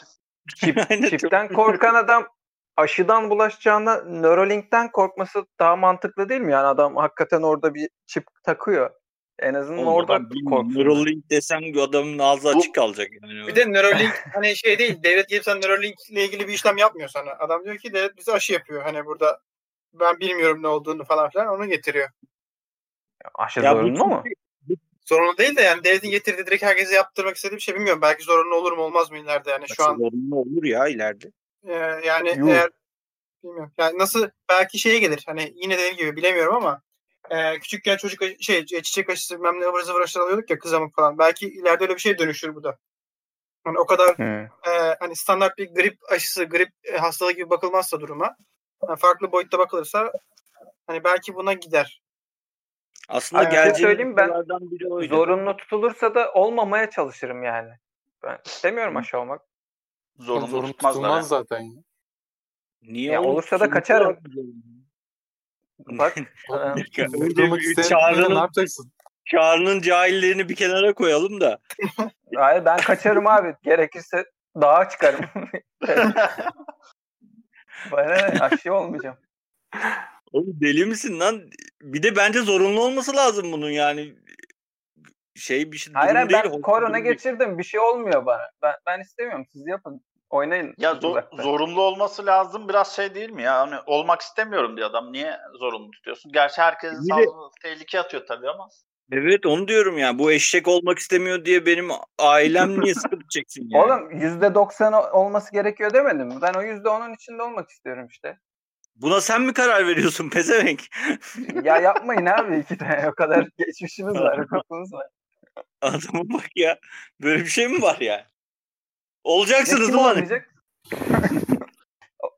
B: Çip, çipten korkan adam aşıdan bulaşacağına Neuralink'ten korkması daha mantıklı değil mi? Yani adam hakikaten orada bir çip takıyor. En azından
A: Oğlum
B: orada korksun.
A: Neuralink desen adamın ağzı
C: Bu-
A: açık kalacak yani.
D: Bir de Neuralink hani şey değil. Devlet gelip sen Neuralink ile ilgili bir işlem yapmıyor sana. Adam diyor ki devlet bize aşı yapıyor. Hani burada ben bilmiyorum ne olduğunu falan filan onu getiriyor.
B: Aşı
A: Ya
B: zorunlu mu?
D: Zorunlu değil de yani devletin getirdiği direkt herkese yaptırmak istediği bir şey bilmiyorum. Belki zorunlu olur mu olmaz mı ileride yani şu an
A: Zorunlu olur ya ileride.
D: e, yani
B: Yuh.
D: eğer bilmiyorum. Yani nasıl belki şeye gelir. Hani yine dediğim gibi bilemiyorum ama e, küçükken çocuk şey çiçek aşısı bilmem ne ıvır zıvır aşılar alıyorduk ya kızamık falan. Belki ileride öyle bir şey dönüşür bu da. Hani o kadar e, hani standart bir grip aşısı, grip e, hastalığı gibi bakılmazsa duruma, yani farklı boyutta bakılırsa hani belki buna gider.
A: Aslında
B: bir şey
A: geleceğimiz
B: söyleyeyim, ben
A: biri.
B: Zorunlu tutulursa da olmamaya çalışırım yani. Ben istemiyorum aşı olmak.
C: Zorunlu,
F: Zorunlu
C: tutmazlar.
F: tutulmaz
C: yani.
F: zaten.
A: Niye
B: Ya olursa da kaçarım. Bak
F: Oğlum,
A: Önce
F: Durmak
A: bir
F: isteyen
A: çağrının-
F: ne yapacaksın?
A: Çağrı'nın cahillerini bir kenara koyalım da.
B: hayır ben kaçarım abi. Gerekirse dağa çıkarım. Bana ne? Aşı olmayacağım.
A: Oğlum deli misin lan? Bir de bence zorunlu olması lazım bunun yani. Şey bir şey
B: Hayır
A: durum
B: hayır,
A: değil.
B: ben korona geçirdim. Bir şey olmuyor bana. Ben, ben istemiyorum. Siz yapın. Oynayın.
C: Ya zor-
B: uzakta.
C: zorunlu olması lazım biraz şey değil mi ya? Hani olmak istemiyorum diye adam niye zorunlu tutuyorsun? Gerçi herkesin
A: Bir de-
C: sağlığı tehlikeye atıyor tabii ama.
A: Evet onu diyorum ya. Bu eşek olmak istemiyor diye benim ailem niye sıkıntı çeksin yani?
B: Oğlum %90 o- olması gerekiyor demedim mi? Ben o %10'un içinde olmak istiyorum işte.
A: Buna sen mi karar veriyorsun pezevenk?
B: ya yapmayın abi iki tane o kadar geçmişimiz var, hukukumuz var.
A: Adama bak ya. Böyle bir şey mi var ya? Olacaksınız
B: kim
A: ulan.
B: olmayacak?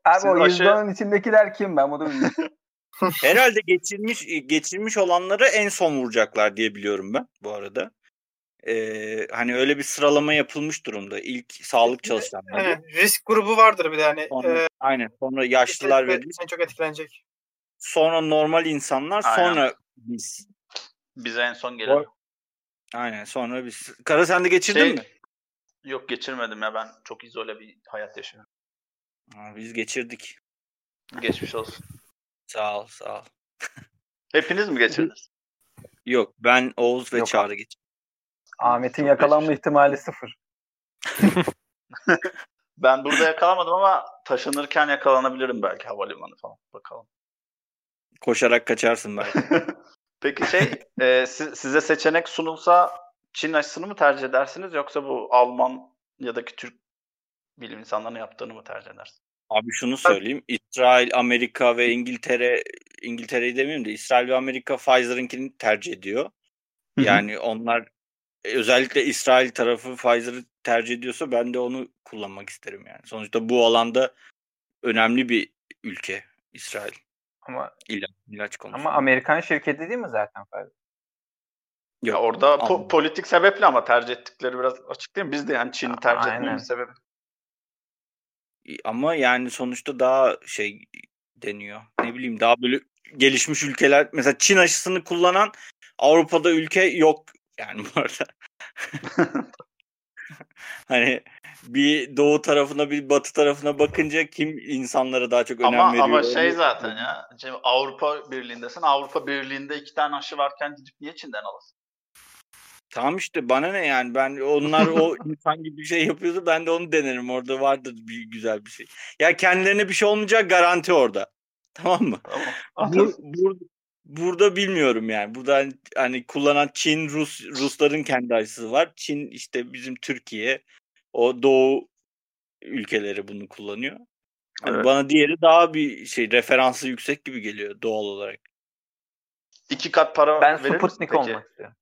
B: abi
C: Siz
B: o
C: aşı-
B: %10'un içindekiler kim ben bunu bilmiyorum.
A: Herhalde geçirmiş geçirmiş olanları en son vuracaklar diye biliyorum ben bu arada. Ee, hani öyle bir sıralama yapılmış durumda. İlk sağlık çalışanları.
G: Yani risk grubu vardır bir de hani.
A: Sonra,
G: e,
A: aynen. Sonra yaşlılar ve
G: en çok etkilenecek.
A: sonra normal insanlar,
C: Aynen.
A: sonra biz.
C: Bize en son gelen.
A: Aynen sonra biz. Kara sen de geçirdin
C: Şey,
A: mi?
C: Yok geçirmedim ya ben çok izole bir hayat yaşıyorum.
A: Ha, biz geçirdik.
C: Geçmiş olsun.
A: Sağ ol, sağ ol.
C: Hepiniz mi geçirdiniz?
A: Yok ben Oğuz ve
B: Yok
A: Çağrı geçirdim.
B: Ahmet'in
C: Çok
B: yakalanma
C: geçmiş.
B: ihtimali sıfır.
C: Ben burada yakalamadım ama taşınırken yakalanabilirim belki havalimanı falan. Bakalım.
A: Koşarak kaçarsın belki.
C: Peki şey e, si- size seçenek sunulsa Çin aşısını mı tercih edersiniz yoksa bu Alman ya da Türk bilim insanlarının yaptığını mı tercih edersiniz?
A: Abi şunu söyleyeyim. İsrail, Amerika ve İngiltere İngiltere'yi demeyeyim de İsrail ve Amerika Pfizer'ınkini tercih ediyor. Yani onlar e, özellikle İsrail tarafı Pfizer'ı tercih ediyorsa ben de onu kullanmak isterim yani. Sonuçta bu alanda önemli bir ülke İsrail
B: Ama
A: ilaç, ilaç konusunda.
B: ama Amerikan şirketi değil mi zaten Ferdi?
C: Ya orada po-
A: Alman.
C: politik sebeple ama tercih ettikleri biraz açık değil mi? Biz de yani Çin'i tercih
B: Aynen.
C: etmemin sebebi.
A: ama yani sonuçta daha şey deniyor. Ne bileyim daha böyle gelişmiş ülkeler mesela Çin aşısını kullanan Avrupa'da ülke yok yani bu arada. hani bir doğu tarafına bir batı tarafına bakınca kim insanlara daha çok önem
C: Ama
A: veriyor?
C: ama şey zaten ya. Şimdi Avrupa Birliği'ndesin. Avrupa Birliği'nde iki tane aşı varken gidip niye Çin'den alasın?
A: Tamam işte bana ne yani ben onlar o insan gibi bir şey yapıyorsa ben de onu denerim orada vardır bir güzel bir şey. Ya kendilerine bir şey olmayacak garanti orada. Tamam mı?
C: Tamam.
A: Bur, bur- burada bilmiyorum yani. Burada hani, hani kullanan Çin, Rus, Rusların kendi aşısı var. Çin işte bizim Türkiye, o Doğu ülkeleri bunu kullanıyor. Hani
C: Evet.
A: Bana diğeri daha bir şey referansı yüksek gibi geliyor doğal olarak.
C: İki kat para
B: Ben
C: verir misin
B: Sputnik
C: peki?
B: olmak istiyorum.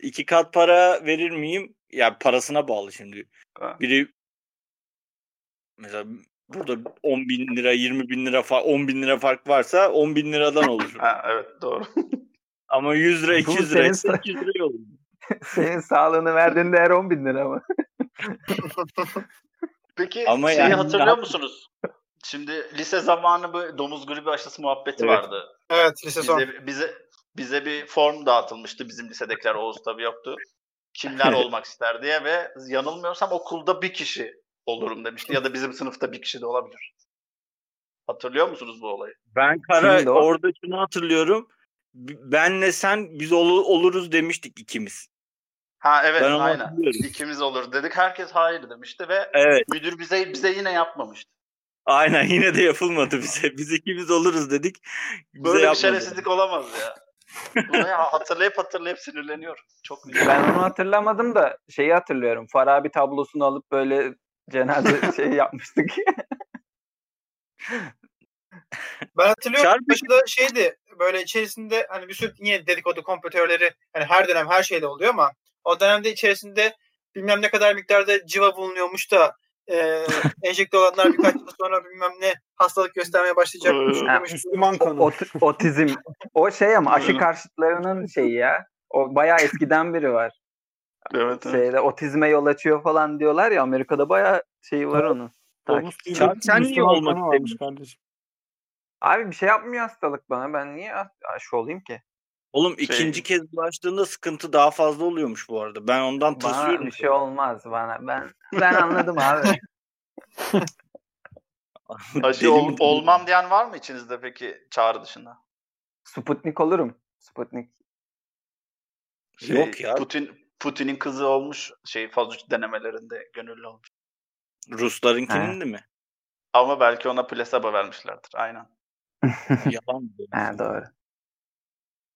A: İki kat para verir miyim? Ya parasına bağlı şimdi.
C: Ha.
A: Biri mesela burada 10 bin lira, 20 bin lira, fa- 10 bin lira fark varsa 10 bin liradan olur.
C: Ha, evet doğru.
A: Ama 100 lira,
B: Bu
A: 200 lira,
B: senin-
A: 200 lira olur.
B: Senin sağlığını verdiğin değer 10 bin lira mı?
C: Peki
A: Ama
C: şeyi
A: yani
C: hatırlıyor
A: daha-
C: musunuz? Şimdi lise zamanı bu domuz gribi aşısı muhabbeti
A: Evet.
C: vardı.
G: Evet lise son.
C: Bize, bize bize bir form dağıtılmıştı bizim lisedekiler Oğuz tabii yoktu. Kimler olmak ister diye ve yanılmıyorsam okulda bir kişi olurum demişti ya da bizim sınıfta bir kişi de olabilir. Hatırlıyor musunuz bu olayı?
A: Ben Kara orada şunu hatırlıyorum. Benle sen biz ol- oluruz demiştik ikimiz.
C: Ha evet
A: Ben
C: aynen. İkimiz olur dedik. Herkes hayır demişti ve
A: Evet.
C: müdür bize bize yine yapmamıştı.
A: Aynen yine de yapılmadı bize. Biz ikimiz oluruz dedik. Bize
C: Böyle bir
A: yapmadı.
C: şerefsizlik olamaz ya. Bunu ya hatırlayıp hatırlayıp sinirleniyorum. Çok
B: Ben onu hatırlamadım da şeyi hatırlıyorum. Farabi tablosunu alıp böyle cenaze şey yapmıştık.
G: Ben hatırlıyorum
A: Çarpı-
G: başında şeydi böyle içerisinde hani bir sürü yine dedikodu kompetörleri hani her dönem her şeyde oluyor ama o dönemde içerisinde bilmem ne kadar miktarda civa bulunuyormuş da e, enjekte olanlar birkaç yıl sonra bilmem ne hastalık göstermeye başlayacakmış.
C: Ha,
G: demiş.
D: Müslüman kanı.
B: Ot- otizm. O şey ama aşı
C: Aynen.
B: karşıtlarının şeyi ya. O bayağı eskiden biri var.
C: Evet, evet.
B: Şeyde otizme yol açıyor falan diyorlar ya Amerika'da bayağı şeyi var onun.
A: Sen niye olmak istemiyorsun?
D: kardeşim.
B: Abi bir şey yapmıyor hastalık bana. Ben niye aşı olayım ki?
A: Oğlum
C: Şey-
A: ikinci kez bulaştığında sıkıntı daha fazla oluyormuş bu arada. Ben ondan
B: Bana
A: tırsıyorum.
B: bir şey olmaz bana. Ben ben anladım abi.
C: Aşı ol- olmam diyen var mı içinizde peki çağrı dışında?
B: Sputnik olurum. Sputnik.
C: Şey,
A: Yok ya.
C: Putin Putin'in kızı olmuş şey faz üç denemelerinde gönüllü olmuş.
A: Ruslarınkinin de mi?
C: Ama belki ona plasebo vermişlerdir. Aynen.
A: Yalan mı?
B: He doğru.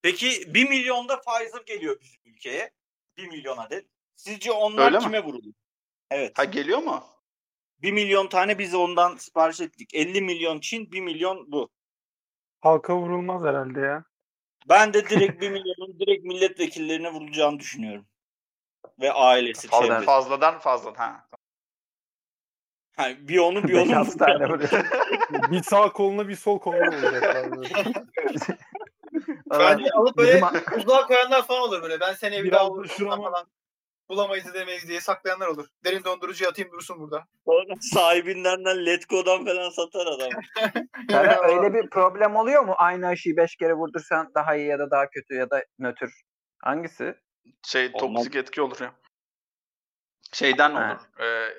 A: Peki 1 milyonda Pfizer geliyor bizim ülkeye. 1 milyon adet. Sizce onlar
C: Öyle mi?
A: kime vurulur? Evet.
C: Ha geliyor mu?
A: 1 milyon tane biz ondan sipariş ettik. 50 milyon Çin, 1 milyon bu.
D: Halka vurulmaz herhalde ya.
A: Ben de direkt 1 milyonun direkt milletvekillerine vurulacağını düşünüyorum. Ve ailesi,
C: Fazla,
A: çevresi.
C: fazladan fazla. Ha.
A: Yani bir onu bir onu
B: 5-6 tane vuruyor.
D: Bir sağ koluna bir sol koluna vuracaklar. Böyle.
G: Bence alıp böyle
B: Bizim-
G: buzluğa koyanlar falan olur böyle. Ben seni bir
D: Biraz
G: daha
D: da
G: vururum
D: şurama-
G: falan. Bulamayız edemeyiz diye saklayanlar olur. Derin dondurucuya atayım dursun burada.
A: Sonra sahibinden de Letgo'dan falan satar adam.
B: Yani öyle bir problem oluyor mu? Aynı aşıyı 5 kere vurdursan daha iyi ya da daha kötü ya da nötr. Hangisi?
C: Şey
A: Olmaz.
C: toksik etki olur ya. Şeyden
B: Ha.
C: olur. E,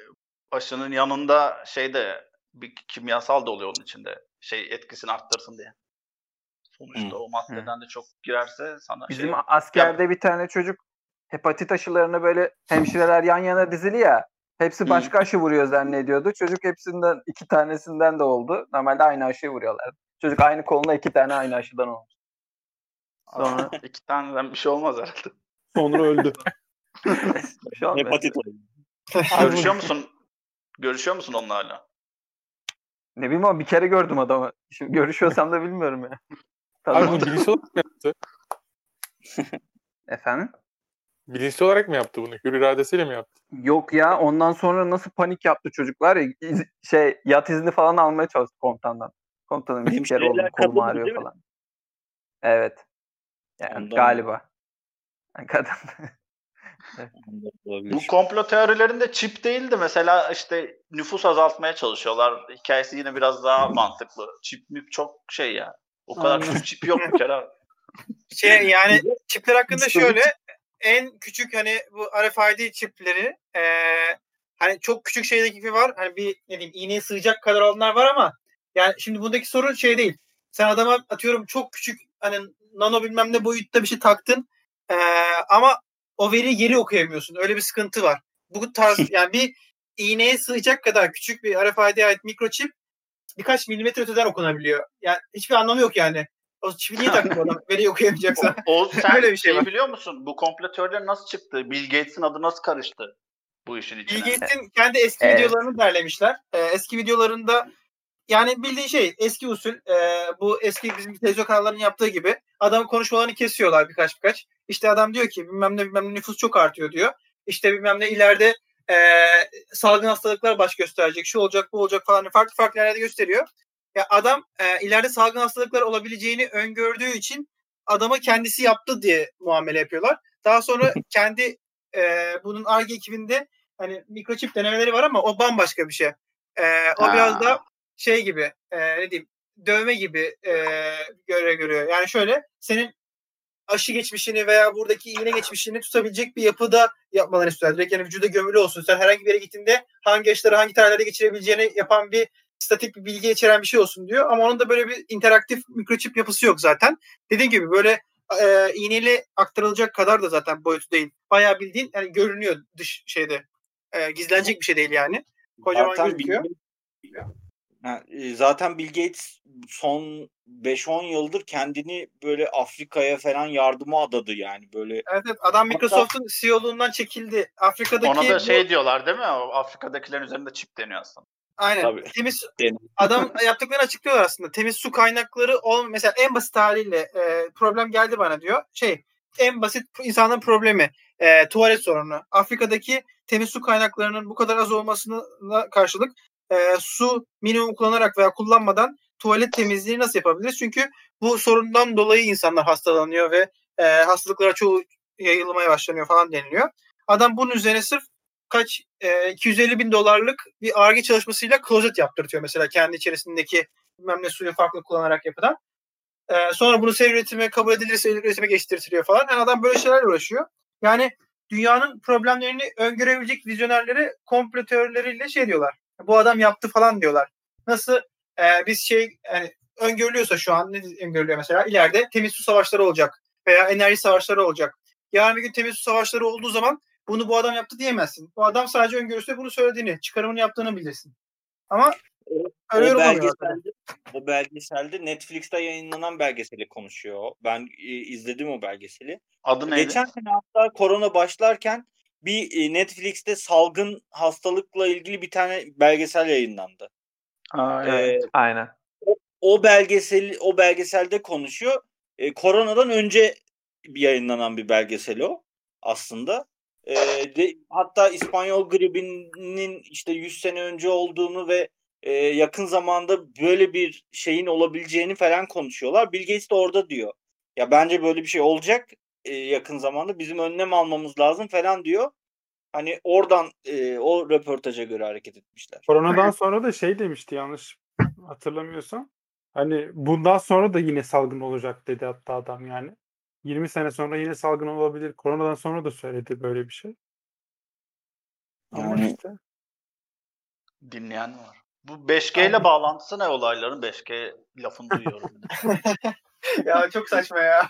C: aşının yanında şey de bir kimyasal da oluyor onun içinde. Şey etkisini arttırsın diye. Sonuçta
A: Hı.
C: o maddeden de çok girerse sana
B: Bizim
C: şey
B: askerde bir tane çocuk hepatit aşılarını böyle hemşireler yan yana dizili ya. Hepsi başka aşı vuruyor zannediyordu. Çocuk hepsinden iki tanesinden de oldu. Normalde aynı aşıyı vuruyorlar. Çocuk aynı koluna iki tane aynı aşıdan olmuş. Sonra
C: iki taneden bir şey olmaz herhalde.
D: Sonra öldü.
B: şey.
A: Hepatit oluyor.
C: Görüşüyor musun? Görüşüyor musun onunla hala?
B: Ne bileyim ama bir kere gördüm adamı. Şimdi görüşüyorsam da bilmiyorum ya.
F: Abi
B: Tamam.
F: bunu bilinçli olarak mı yaptı?
B: Efendim?
F: Bilinçli olarak mı yaptı bunu? Hür iradesiyle mi yaptı?
B: Yok ya ondan sonra nasıl panik yaptı çocuklar ya iz- şey yat izni falan almaya çalıştı komutandan. Komutanım bir kere oldu kolum ağrıyor
A: mi?
B: falan. Evet. Yani
A: Ondan
B: galiba. Yani kadın.
C: Bu komplo teorilerinde çip değildi. Mesela işte nüfus azaltmaya çalışıyorlar. Hikayesi yine biraz daha mantıklı. Çip mip çok şey ya. O kadar çok çip yok kere. abi.
G: Şey yani çipler hakkında şöyle en küçük hani bu RFID çipleri eee, hani çok küçük şeydeki gibi var. Hani bir ne diyeyim iğneye sığacak kadar olanlar var ama yani şimdi bundaki sorun şey değil. Sen adama atıyorum çok küçük hani nano bilmem ne boyutta bir şey taktın eee, ama o veriyi geri okuyamıyorsun. Öyle bir sıkıntı var. Bu tarz yani bir iğneye sığacak kadar küçük bir RFID'ye ait mikroçip birkaç milimetre öteden okunabiliyor. Yani hiçbir anlamı yok yani. O çipi niye taktın adam? Veriyi okuyamayacaksa.
C: O sen
G: Öyle bir şey var.
C: biliyor musun? Bu komplo teorileri nasıl çıktı? Bill Gates'in adı nasıl karıştı bu işin içine?
G: Bill Gates'in kendi eski
B: Evet.
G: videolarını derlemişler. Ee, eski videolarında yani bildiğin şey eski usul e, bu eski bizim televizyon kanallarının yaptığı gibi adamın konuşmalarını kesiyorlar birkaç birkaç. İşte adam diyor ki bilmem ne bilmem ne nüfus çok artıyor diyor. İşte bilmem ne ileride e, salgın hastalıklar baş gösterecek. Şu olacak bu olacak falan farklı farklı yerlerde gösteriyor. Ya adam e, ileride salgın hastalıklar olabileceğini öngördüğü için adama kendisi yaptı diye muamele yapıyorlar. Daha sonra kendi e, bunun ARGE ekibinde hani mikroçip denemeleri var ama o bambaşka bir şey. E, o
C: Ha.
G: biraz da şey gibi e, ne diyeyim dövme gibi e, göre görüyor. Yani şöyle senin aşı geçmişini veya buradaki iğne geçmişini tutabilecek bir yapıda yapmalarını istiyorlar. Direkt yani vücuda gömülü olsun. Sen herhangi bir yere gittiğinde hangi aşıları hangi tarihlerde geçirebileceğini yapan bir statik bir bilgi içeren bir şey olsun diyor. Ama onun da böyle bir interaktif mikroçip yapısı yok zaten. Dediğim gibi böyle e, iğneyle aktarılacak kadar da zaten boyutu değil. Bayağı bildiğin yani görünüyor dış şeyde. E, gizlenecek bir şey değil yani. Kocaman
A: Zaten
G: gözüküyor.
A: Bill, Ha, zaten Bill Gates son 5-10 yıldır kendini böyle Afrika'ya falan yardıma adadı yani böyle
G: Evet, evet adam Microsoft'un CEO'luğundan çekildi. Afrika'daki
C: Ona da
G: bu-
C: şey diyorlar değil mi? Afrika'dakilerin üzerinde çip deniyor aslında.
G: Aynen.
A: Tabii.
G: Temiz adam yaptıklarını açıklıyorlar aslında. Temiz su kaynakları ol mesela en basit haliyle e, problem geldi bana diyor. Şey en basit insanın problemi e, tuvalet sorunu. Afrika'daki temiz su kaynaklarının bu kadar az olmasına karşılık e, su minimum kullanarak veya kullanmadan tuvalet temizliği nasıl yapabiliriz? Çünkü bu sorundan dolayı insanlar hastalanıyor ve e, hastalıklara çoğu yayılmaya başlanıyor falan deniliyor. Adam bunun üzerine sırf kaç e, 250 bin dolarlık bir ARGE çalışmasıyla klozet yaptırtıyor mesela kendi içerisindeki bilmem ne suyu farklı kullanarak yapıdan. E, sonra bunu seri üretime kabul edilirse üretime geçtirtiliyor falan. Yani adam böyle şeylerle uğraşıyor. Yani dünyanın problemlerini öngörebilecek vizyonerleri komplo teorileriyle şey diyorlar. Bu adam yaptı falan diyorlar. Nasıl e, biz şey yani öngörülüyorsa şu an ne öngörülüyor mesela ileride temiz su savaşları olacak veya enerji savaşları olacak. Yarın bir gün temiz su savaşları olduğu zaman bunu bu adam yaptı diyemezsin. Bu adam sadece öngörüsü bunu söylediğini, çıkarımını yaptığını bilirsin. Ama
A: O- o belgeselde, o belgeselde Netflix'te yayınlanan belgeseli konuşuyor. Ben e, izledim o belgeseli.
C: Adı neydi?
A: Geçen sene hatta korona başlarken bir e, Netflix'te salgın hastalıkla ilgili bir tane belgesel yayınlandı.
C: Aa,
A: Ee,
B: Aynen.
A: o belgesel o belgeselde konuşuyor. E, koronadan önce bir yayınlanan bir belgesel o aslında. E, de, hatta İspanyol gribinin işte 100 sene önce olduğunu ve e, yakın zamanda böyle bir şeyin olabileceğini falan konuşuyorlar. Bill Gates de orada diyor. Ya bence böyle bir şey olacak e, yakın zamanda. Bizim önlem almamız lazım falan diyor. Hani oradan e, o röportaja göre hareket etmişler.
D: Koronadan sonra da şey demişti yanlış hatırlamıyorsam. Hani bundan sonra da yine salgın olacak dedi hatta adam yani. 20 sene sonra yine salgın olabilir. Koronadan sonra da söyledi böyle bir şey. Ama
A: Yani-
D: işte
C: Dinleyen var? Bu 5G ile bağlantısı ne olayların? 5G lafını duyuyorum.
G: ya çok saçma ya.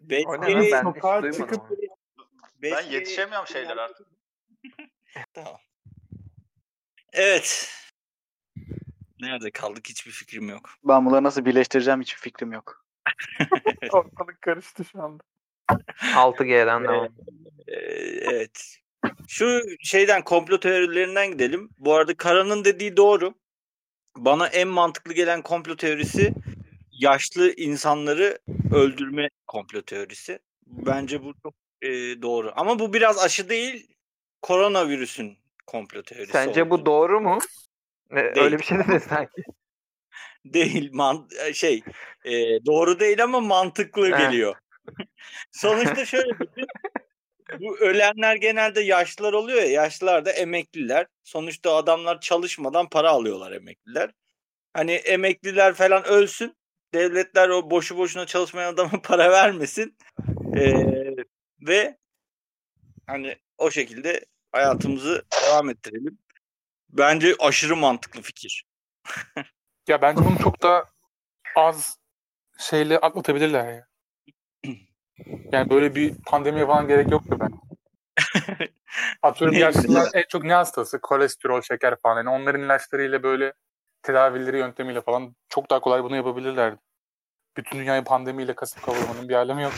A: Belki
B: O ne lan? Ben
D: sokağa çıkıp
B: onu.
C: ben
A: belki-
C: yetişemiyorum şeyler artık.
A: Tamam. Evet. Nerede kaldık hiçbir fikrim yok.
E: Ben bunları nasıl birleştireceğim hiçbir fikrim yok.
D: ortalık karıştı şu anda.
B: 6G'den devam.
A: Ee, evet. Şu şeyden komplo teorilerinden gidelim. Bu arada Kara'nın dediği doğru. Bana en mantıklı gelen komplo teorisi yaşlı insanları öldürme komplo teorisi. Bence bu çok e, doğru. Ama bu biraz aşı değil, koronavirüsün komplo teorisi.
B: Sence bu
A: olduğunu.
B: doğru mu? Ne,
A: Değil.
B: Öyle bir şey dedi sanki.
A: değil man şey e, doğru değil ama mantıklı geliyor. Sonuçta şöyle düşün. Bu ölenler genelde yaşlılar oluyor ya. Yaşlılar da emekliler. Sonuçta adamlar çalışmadan para alıyorlar emekliler. Hani emekliler falan ölsün. Devletler o boşu boşuna çalışmayan adama para vermesin. Ee, ve hani o şekilde hayatımızı devam ettirelim. Bence aşırı mantıklı fikir.
F: Ya bence bunu çok da az şeyle atlatabilirler ya. Yani böyle bir pandemiye falan gerek yoktu ben. Atıyorum yaşlılar en çok ne hastası? Kolesterol, şeker falan. Yani onların ilaçlarıyla böyle tedavileri yöntemiyle falan çok daha kolay bunu yapabilirlerdi. Bütün dünyayı pandemiyle kasıp kavurmanın bir alemi yok.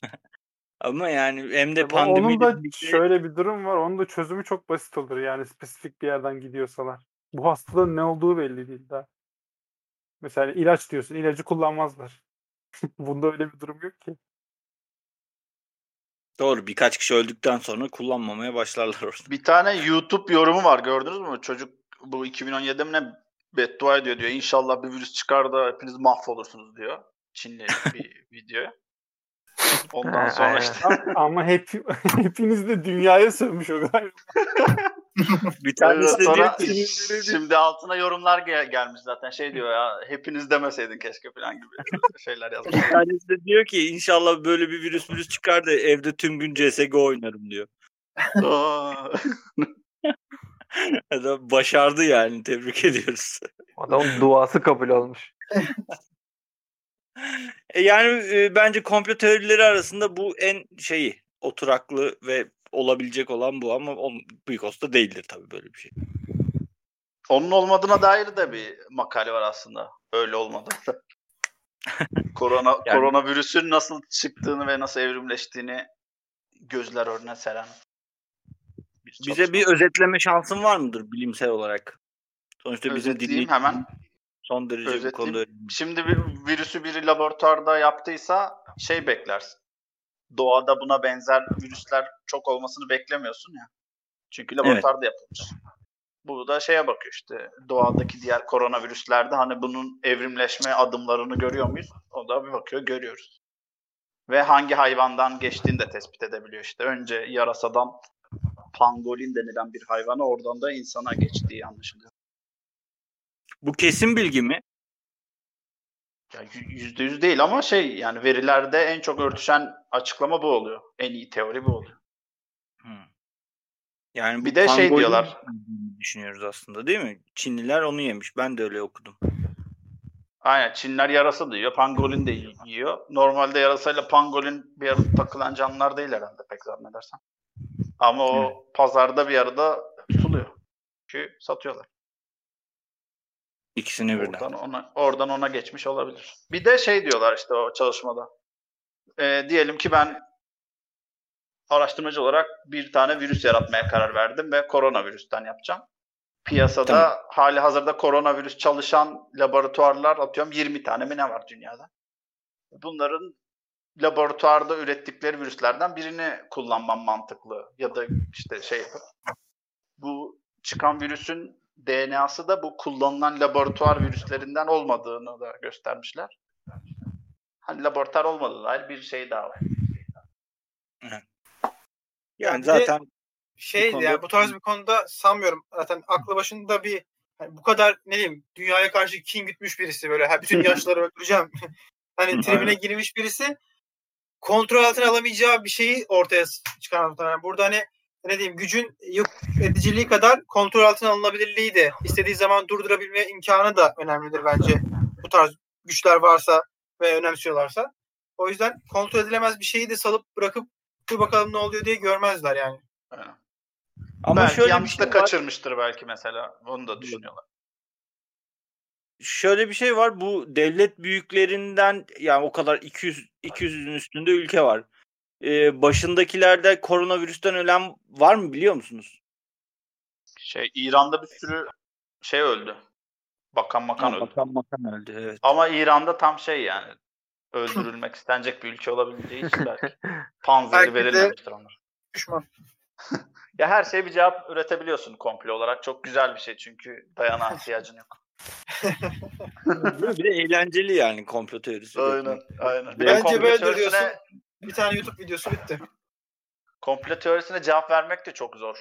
A: Ama yani hem de
D: Ama
A: pandemi
D: onun da şöyle bir durum var. Onun da çözümü çok basit olur. Yani spesifik bir yerden gidiyorsalar. Bu hastalığın ne olduğu belli değil daha. Mesela ilaç diyorsun. ilacı kullanmazlar. Bunda öyle bir durum yok ki.
A: Doğru birkaç kişi öldükten sonra kullanmamaya başlarlar orada.
C: Bir tane YouTube yorumu var gördünüz mü? Çocuk bu 2017'de mi ne beddua ediyor diyor. İnşallah bir virüs çıkar da hepiniz mahvolursunuz diyor. Çinli bir video. Ondan sonra işte
D: Ama hep hepiniz de dünyaya sövmüş o galiba.
A: Bir tanesi de
C: Sonra
A: diyor ki
C: şimdi altına yorumlar gel- gelmiş zaten. Şey diyor ya hepiniz demeseydin keşke falan gibi şeyler yazmış.
A: bir tanesi de diyor ki inşallah böyle bir virüs virüs çıkar da evde tüm gün CSGO oynarım diyor. Adam başardı yani tebrik ediyoruz.
B: Adamın duası kabul olmuş.
A: E yani e, bence komplo teorileri arasında bu en şeyi oturaklı ve olabilecek olan bu ama on, Bikos'ta değildir tabii böyle bir şey.
C: Onun olmadığına dair de bir makale var aslında. Öyle olmadı. Korona
A: Yani-
C: koronavirüsün nasıl çıktığını ve nasıl evrimleştiğini gözler önüne seren. Bir
A: Bize
C: çalışma.
A: bir özetleme şansın var mıdır bilimsel olarak? Sonuçta bizim dinleyicimiz
C: hemen.
A: son derece bu
C: Özetleyeyim.
A: konuda önemli.
C: Şimdi bir virüsü biri laboratuvarda yaptıysa şey beklersin. Doğada buna benzer virüsler çok olmasını beklemiyorsun ya. Çünkü laboratuvarda yapılmış. Bu da şeye bakıyor işte doğadaki diğer koronavirüslerde hani bunun evrimleşme adımlarını görüyor muyuz? O da bir bakıyor görüyoruz. Ve hangi hayvandan geçtiğini de tespit edebiliyor işte. Önce yarasadan pangolin denilen bir hayvana oradan da insana geçtiği anlaşılıyor.
A: Bu kesin bilgi mi?
C: Yüzde yüz değil ama şey yani verilerde en çok örtüşen açıklama bu oluyor. En iyi teori bu oluyor.
A: Hmm. Yani
C: Bir de şey diyorlar.
A: düşünüyoruz aslında değil mi? Çinliler onu yemiş. Ben de öyle okudum.
C: Aynen Çinler yarasa da yiyor. Pangolin de yiyor. Normalde yarasayla pangolin bir arada takılan canlılar değil herhalde pek zannedersem. Ama o pazarda bir arada tutuluyor. Çünkü satıyorlar.
A: İkisini birden.
C: Oradan ona, oradan ona geçmiş olabilir. Bir de şey diyorlar işte o çalışmada. Ee, diyelim ki ben araştırmacı olarak bir tane virüs yaratmaya karar verdim ve koronavirüsten yapacağım. Piyasada
A: Tamam.
C: hali hazırda koronavirüs çalışan laboratuvarlar atıyorum 20 tane mi ne var dünyada? Bunların laboratuvarda ürettikleri virüslerden birini kullanmam mantıklı ya da işte şey bu çıkan virüsün DNA'sı da bu kullanılan laboratuvar virüslerinden olmadığını da göstermişler. Hani laboratuvar olmadığı dair bir şey daha var.
A: Yani zaten
G: Şey
A: konuda-
G: yani bu tarz bir konuda sanmıyorum. Zaten aklı başında bir hani bu kadar ne diyeyim dünyaya karşı kin gütmüş birisi böyle ha, bütün yaşları öldüreceğim. hani tribine girmiş birisi kontrol altına alamayacağı bir şeyi ortaya çıkarmak muhtemelen. Burada hani ne diyeyim gücün yok ediciliği kadar kontrol altına alınabilirliği de istediği zaman durdurabilme imkanı da önemlidir bence. Bu tarz güçler varsa ve önemsiyorlarsa. O yüzden kontrol edilemez bir şeyi de salıp bırakıp dur bakalım ne oluyor diye görmezler yani.
C: Aynen.
A: ama
C: belki
A: şöyle bir
C: yanlışlıkla
A: şey var.
C: kaçırmıştır belki mesela. Onu da düşünüyorlar.
A: Şöyle bir şey var. Bu devlet büyüklerinden yani o kadar 200 200'ün üstünde ülke var. Ee, başındakilerde koronavirüsten ölen var mı biliyor musunuz?
C: Şey İran'da bir sürü şey öldü. Bakan makan
A: Ha,
C: öldü.
A: Bakan makan öldü evet.
C: Ama İran'da tam şey yani öldürülmek istenecek bir ülke olabildiği için belki
G: de-
C: verilmemiştir onlar.
G: Düşman.
C: Ya her şeye bir cevap üretebiliyorsun komple olarak. Çok güzel bir şey çünkü dayanağa ihtiyacın yok.
A: Bir de eğlenceli yani komplo teorisi.
C: Aynen, aynen. Bir
G: Bence böyle
C: teorisine-
G: diyorsun. Bir tane YouTube videosu bitti.
C: komplo teorisine cevap vermek de çok zor.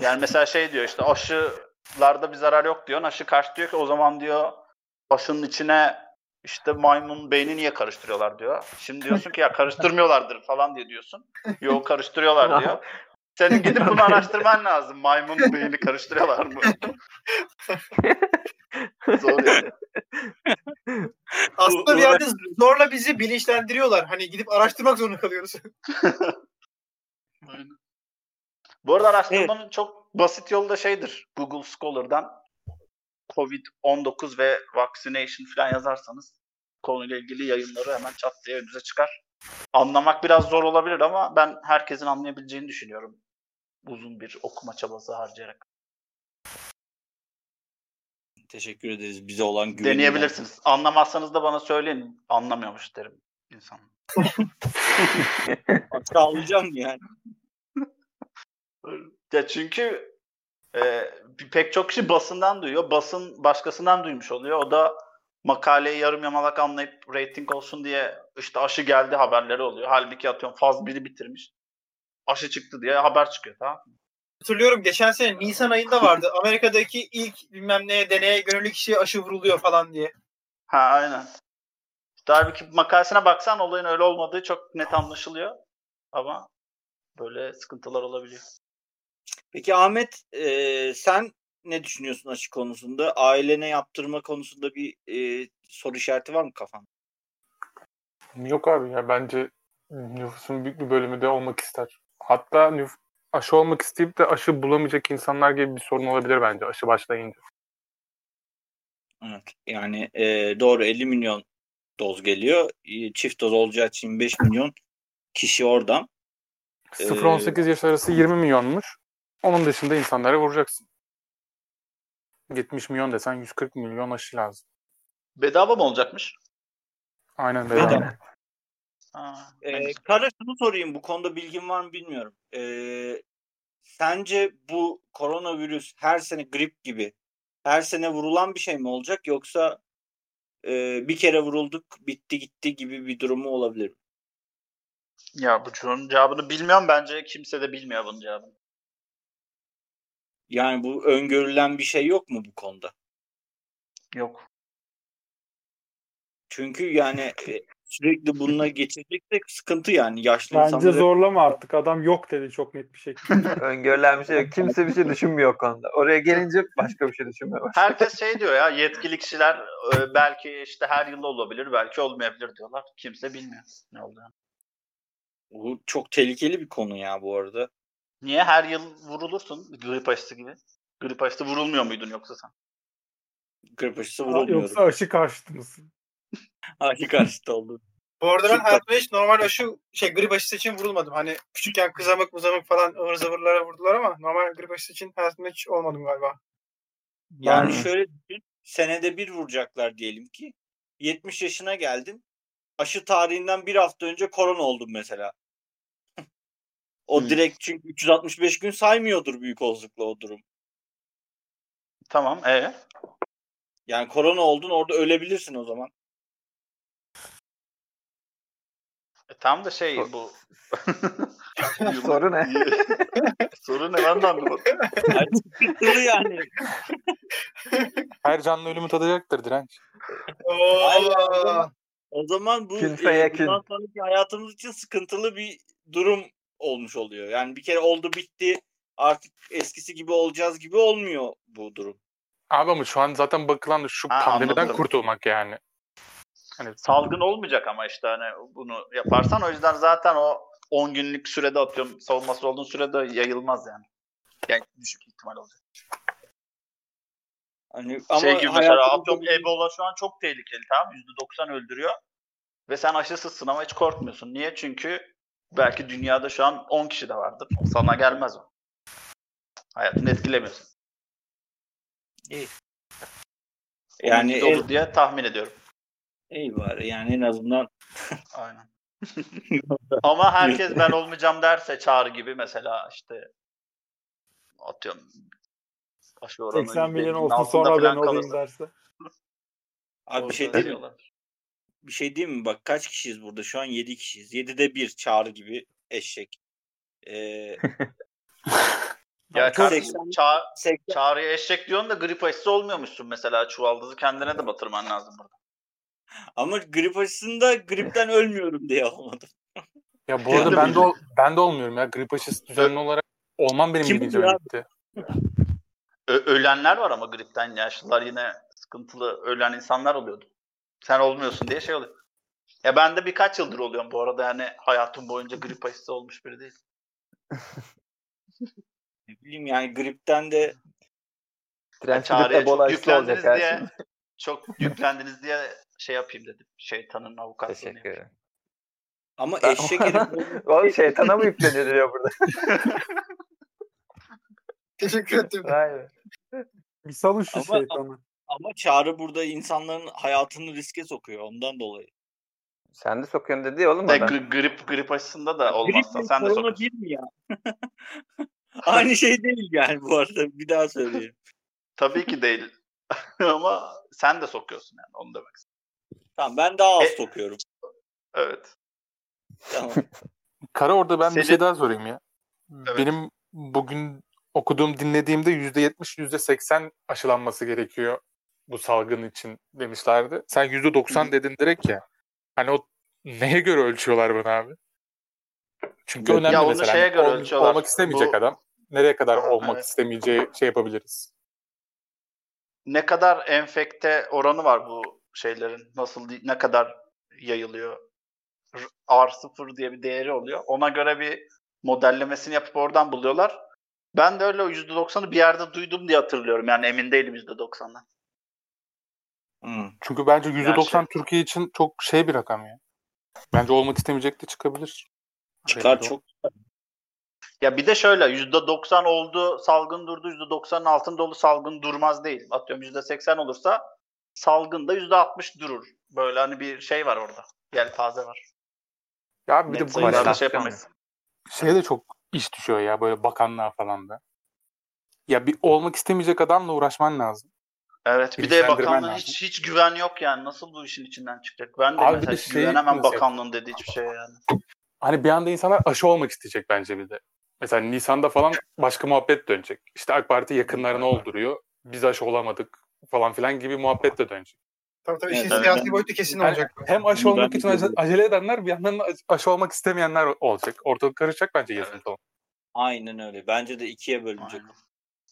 C: Yani mesela şey diyor işte aşılarda bir zarar yok diyor. Aşı karşı diyor ki o zaman diyor aşının içine işte maymun beyni niye karıştırıyorlar diyor. Şimdi diyorsun ki ya karıştırmıyorlardır falan diye diyorsun. Yok karıştırıyorlar diyor. Senin gidip bunu araştırman lazım. Maymun beyni karıştırıyorlar mı? Zor yani.
G: Aslında bir yerde zorla bizi bilinçlendiriyorlar. Hani gidip araştırmak zorunda kalıyoruz.
C: Aynen. Bu arada araştırmanın çok basit yolu da şeydir. Google Scholar'dan COVID-19 ve vaccination falan yazarsanız konuyla ilgili yayınları hemen çat diye önünüze çıkar. Anlamak biraz zor olabilir ama ben herkesin anlayabileceğini düşünüyorum. Uzun bir okuma çabası harcayarak.
A: Teşekkür ederiz bize olan güveninden.
C: Deneyebilirsiniz. Anlamazsanız da bana söyleyin. Anlamıyormuş derim insan.
A: Sağlayacağım yani.
C: Ya çünkü e, pek çok kişi basından duyuyor. Basın başkasından duymuş oluyor. O da makaleyi yarım yamalak anlayıp rating olsun diye işte aşı geldi haberleri oluyor. Halbuki atıyorum faz biri bitirmiş. Aşı çıktı diye haber çıkıyor tamam mı?
G: Hatırlıyorum geçen sene Nisan ayında vardı. Amerika'daki ilk bilmem neye deneye gönüllü kişiye aşı vuruluyor falan diye.
C: Ha aynen. İşte halbuki makalesine baksan olayın öyle olmadığı çok net anlaşılıyor. Ama böyle sıkıntılar olabiliyor.
A: Peki Ahmet e, sen ne düşünüyorsun aşı konusunda? Ailene yaptırma konusunda bir e, soru işareti var mı kafanda?
F: Yok abi ya bence nüfusun büyük bir bölümü de olmak ister. Hatta nüf- aşı olmak isteyip de aşı bulamayacak insanlar gibi bir sorun olabilir bence aşı başlayınca.
A: Evet. Yani e, doğru 50 milyon doz geliyor. Çift doz olacağı için 5 milyon kişi oradan. Ee,
F: 0-18 yaş arası 20 milyonmuş. Onun dışında insanlara vuracaksın. 70 milyon desen 140 milyon aşı lazım.
C: Bedava mı olacakmış?
F: Aynen
A: Bedava.
F: bedava.
C: Ha,
A: E. Kara şunu sorayım bu konuda bilgin var mı bilmiyorum. E, sence bu koronavirüs her sene grip gibi her sene vurulan bir şey mi olacak yoksa e, bir kere vurulduk bitti gitti gibi bir durumu olabilir mi?
C: Ya bu sorunun cevabını bilmiyorum. Bence kimse de bilmiyor bunun cevabını.
A: Yani bu öngörülen bir şey yok mu bu konuda?
C: Yok.
A: Çünkü yani e, sürekli bununla geçireceksek sıkıntı yani yaşlı
D: Bence
A: insanları.
D: zorlama artık. Adam yok dedi çok net bir şekilde.
B: Öngörülen bir şey yok. Kimse bir şey düşünmüyor o konuda. Oraya gelince başka bir şey düşünmüyor.
C: Herkes şey diyor ya yetkili kişiler e, belki işte her yıl olabilir belki olmayabilir diyorlar. Kimse bilmiyor ne olduğunu.
A: Bu çok tehlikeli bir konu ya bu arada.
C: Niye her yıl vurulursun grip aşısı gibi? Grip aşısı vurulmuyor muydun yoksa sen?
A: Grip aşısı
D: Aa,
A: vurulmuyorum.
D: Yoksa aşı karşıtı mısın?
A: Aşı karşıtı oldu.
G: Bu arada ben hayatımda hiç normal aşı şey grip aşısı için vurulmadım. Hani küçükken kızamık mızamık falan ıvır zıvırlara vurdular ama normal grip aşısı için hayatımda hiç olmadım galiba.
A: Yani
B: Ben-
A: şöyle düşün. Senede bir vuracaklar diyelim ki. 70 yaşına geldin. Aşı tarihinden bir hafta önce korona oldun mesela. O
C: Hmm.
A: direkt çünkü 365 gün saymıyordur büyük olasılıkla o durum.
C: Tamam. E
A: Yani korona oldun orada ölebilirsin o zaman.
C: E, tam da şey
B: Sor-
C: bu.
B: Soru ne?
C: Soru ne ben de anlamadım.
A: Yani.
F: Her canlı ölümü tadacaktır direnç.
A: Hayır, o zaman- bu
B: Kün
A: e, bundan sonraki hayatımız için sıkıntılı bir durum olmuş oluyor. Yani bir kere oldu bitti artık eskisi gibi olacağız gibi olmuyor bu durum.
F: Abi ama şu an zaten bakılan da şu
C: Ha,
F: pandemiden
C: anladım.
F: kurtulmak yani. Hani
C: Salgın olmayacak ama işte hani bunu yaparsan o yüzden zaten o 10 günlük sürede atıyorum savunması olduğun sürede yayılmaz yani. Yani düşük ihtimal olacak.
A: Hani ama
C: şey gibi mesela atıyorum Ebola şu an çok tehlikeli tamam mı? %90 öldürüyor. Ve sen aşısızsın ama hiç korkmuyorsun. Niye? Çünkü belki dünyada şu an 10 kişi de vardır. Sana gelmez o. Hayatını etkilemiyorsun.
A: İyi.
C: Yani olur diye tahmin ediyorum.
A: iyi bari yani en azından
C: Aynen. Ama herkes ben olmayacağım derse çağrı gibi mesela işte atıyorum aşı oranı
D: 80 milyon
C: %50'nin
D: olsun sonra ben olayım derse.
A: abi bir şey
C: diyorlar.
A: Bir şey diyeyim mi? Bak kaç kişiyiz burada? Şu an 7 kişiyiz. 7'de bir çağrı gibi eşek. Ee,
C: Ya kardeşim,
A: 80
C: ça-
A: 80
C: çağrıya eşek diyorsun da grip aşısı olmuyormuşsun mesela çuvaldızı kendine de batırman lazım burada.
A: ama grip aşısında gripten ölmüyorum diye olmadı.
F: ya bu arada ben de, ol- ben de olmuyorum ya. Grip aşısı düzenli olarak olmam benim
A: Kim oluyor
F: gitti.
C: Ö- ölenler var ama gripten yaşlılar yine sıkıntılı ölen insanlar oluyordu. Sen olmuyorsun diye şey oluyor. Ya ben de birkaç yıldır oluyorum bu arada yani hayatım boyunca grip aşısı olmuş biri değil.
A: Ne bileyim yani gripten de
B: gidip
C: Çağrı'ya çok
B: olacak
C: yüklendiniz diye
B: şey.
C: çok yüklendiniz diye şey yapayım dedim. Şeytanın avukatlığını
B: Teşekkür ederim.
A: ama
B: Ben-
A: eşek herif
B: o şeytana mı yükleniliyor burada?
G: Teşekkür ederim.
B: Aynen.
D: Bir salın şu
A: Ama-
D: şeytanı.
A: Ama çağrı burada insanların hayatını riske sokuyor ondan dolayı.
B: Sen de sokuyorsun dedi ya oğlum
C: De,
B: adam.
C: gri- grip grip aşısında da olmazsa
A: mi,
C: sen de
A: korona
C: sokuyorsun.
A: bir mi ya? Aynı şey değil yani bu arada. Bir daha söyleyeyim.
C: Tabii ki değil. Ama sen de sokuyorsun yani onu demek. istedim.
A: Tamam ben daha az
C: E-
A: sokuyorum.
C: Evet.
A: Tamam.
F: Kara orada ben bir
C: Senin-
F: şey daha sorayım ya.
C: Evet.
F: Benim bugün okuduğum dinlediğimde %70 %80 aşılanması gerekiyor bu salgın için demişlerdi. Sen %90 dedin direkt ya. Hani o neye göre ölçüyorlar bunu abi? Çünkü
A: Ya
F: önemli
C: onu
F: mesela.
C: şeye
F: Hani
C: göre
F: ol-
C: ölçüyorlar.
F: Olmak istemeyecek
C: Bu-
F: adam. Nereye kadar olmak
C: Evet.
F: istemeyeceği şey yapabiliriz.
C: Ne kadar enfekte oranı var bu şeylerin? Nasıl ne kadar yayılıyor? R- R0 diye bir değeri oluyor. Ona göre bir modellemesini yapıp oradan buluyorlar. Ben de öyle o %90'ı bir yerde duydum diye hatırlıyorum. Yani emin değilim %90'dan.
A: Hmm.
F: Çünkü bence %90
C: şey-
F: Türkiye için çok şey bir rakam ya. Bence olmak istemeyecek de çıkabilir.
A: Çıkar
F: o.
A: çok.
C: Ya bir de şöyle %90 oldu salgın durdu %90'ın altında oldu salgın durmaz değil. Atıyorum %80 olursa salgın da %60 durur. Böyle hani bir şey var orada. Yelpaze var.
F: Ya bir
C: Net
F: de bu işler
C: şey yapamayız.
F: şeye de çok iş düşüyor ya böyle bakanlığa falan da. Ya bir olmak istemeyecek adamla uğraşman lazım.
C: Evet bir de bakanlığın
F: lazım.
C: hiç hiç güven yok yani. Nasıl bu işin içinden çıkacak? Ben de
F: Abi
C: mesela
F: de şey
C: güvenemem
F: mesela-
C: bakanlığın dediği hiçbir şeye yani.
F: Hani bir anda insanlar aşı olmak isteyecek bence bir de. Mesela Nisan'da falan başka muhabbet dönecek. İşte AK Parti yakınlarını olduruyor. Biz aşı olamadık falan filan gibi muhabbet de dönecek.
G: Tabii tabii işin
A: evet.
G: siyasi boyutu kesin
F: Yani
G: olacak.
F: hem aşı
A: Bunu
F: olmak
A: ben
F: için
A: de
F: ace-
A: görüyorum.
F: acele edenler bir yandan da aşı olmak istemeyenler olacak. Ortalık karışacak bence yazın
C: Evet.
F: falan.
A: Aynen öyle. Bence de ikiye bölünecek.
C: Aynen.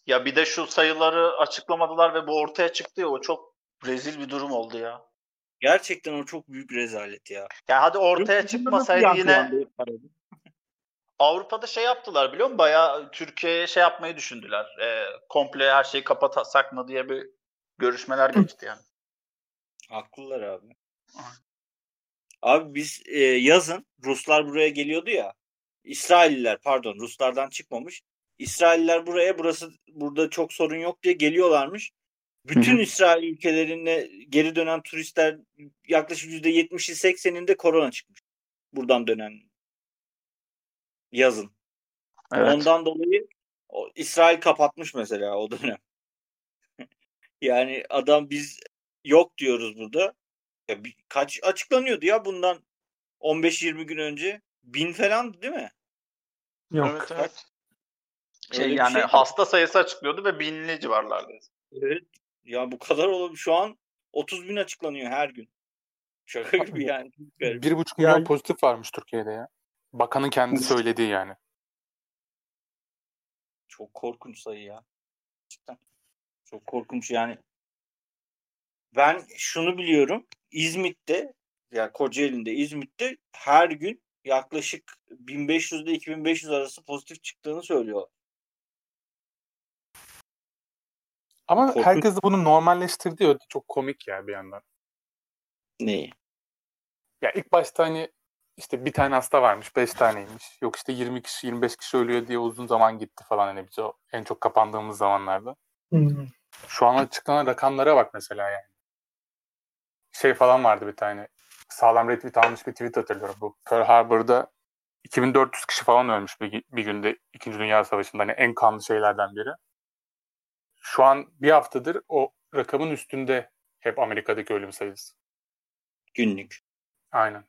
C: Ya bir de şu sayıları açıklamadılar ve bu ortaya çıktı ya o çok rezil bir durum oldu ya.
A: Gerçekten o çok büyük rezalet ya.
C: Ya hadi ortaya
A: dışında
C: çıkmasaydı yine? Avrupa'da şey yaptılar biliyor musun? Bayağı Türkiye'ye şey yapmayı düşündüler. Ee, komple her şeyi kapatsak mı diye bir görüşmeler geçti yani.
A: Haklılar abi. Abi biz e, yazın Ruslar buraya geliyordu ya. İsrailliler pardon Ruslardan çıkmamış. İsrailliler buraya burası burada çok sorun yok diye geliyorlarmış. Bütün
E: Hı hı.
A: İsrail ülkelerine geri dönen turistler yaklaşık %70'i 80'inde korona çıkmış. Buradan dönen yazın.
C: Evet.
A: Ondan dolayı o, İsrail kapatmış mesela o dönem. yani adam biz yok diyoruz burada. Ya bir, kaç açıklanıyordu ya bundan 15-20 gün önce? Bin falan değil mi?
D: Yok.
C: Evet, evet. Şey,
A: Öyle
C: yani
A: şey-
C: hasta sayısı açıklıyordu ve binli civarlarda.
A: Evet. Ya bu kadar olur. Şu an 30 bin açıklanıyor her gün. Şaka gibi yani.
F: Bir buçuk milyon pozitif varmış Türkiye'de ya. Bakanın kendi söylediği yani.
A: Çok korkunç sayı ya. Cidden. Çok korkunç yani. Ben şunu biliyorum. İzmit'te ya Kocaeli'nde İzmit'te her gün yaklaşık 1500 ile 2500 arası pozitif çıktığını söylüyor.
F: Ama
A: Korkunç.
F: herkes de bunu normalleştirdi ya. Çok komik ya bir yandan.
A: Neyi?
F: Ya ilk başta hani işte bir tane hasta varmış, beş taneymiş. Yok işte 20 kişi, 25 kişi ölüyor diye uzun zaman gitti falan hani biz o en çok kapandığımız zamanlarda. Şu an açıklanan rakamlara bak mesela yani. Şey falan vardı bir tane. Sağlam retweet almış bir tweet hatırlıyorum. Bu Pearl Harbor'da 2400 kişi falan ölmüş bir, bir günde 2. Dünya Savaşı'nda. Hani en kanlı şeylerden biri. Şu an bir haftadır o rakamın üstünde hep Amerika'daki ölüm sayısı.
A: Günlük.
F: Aynen.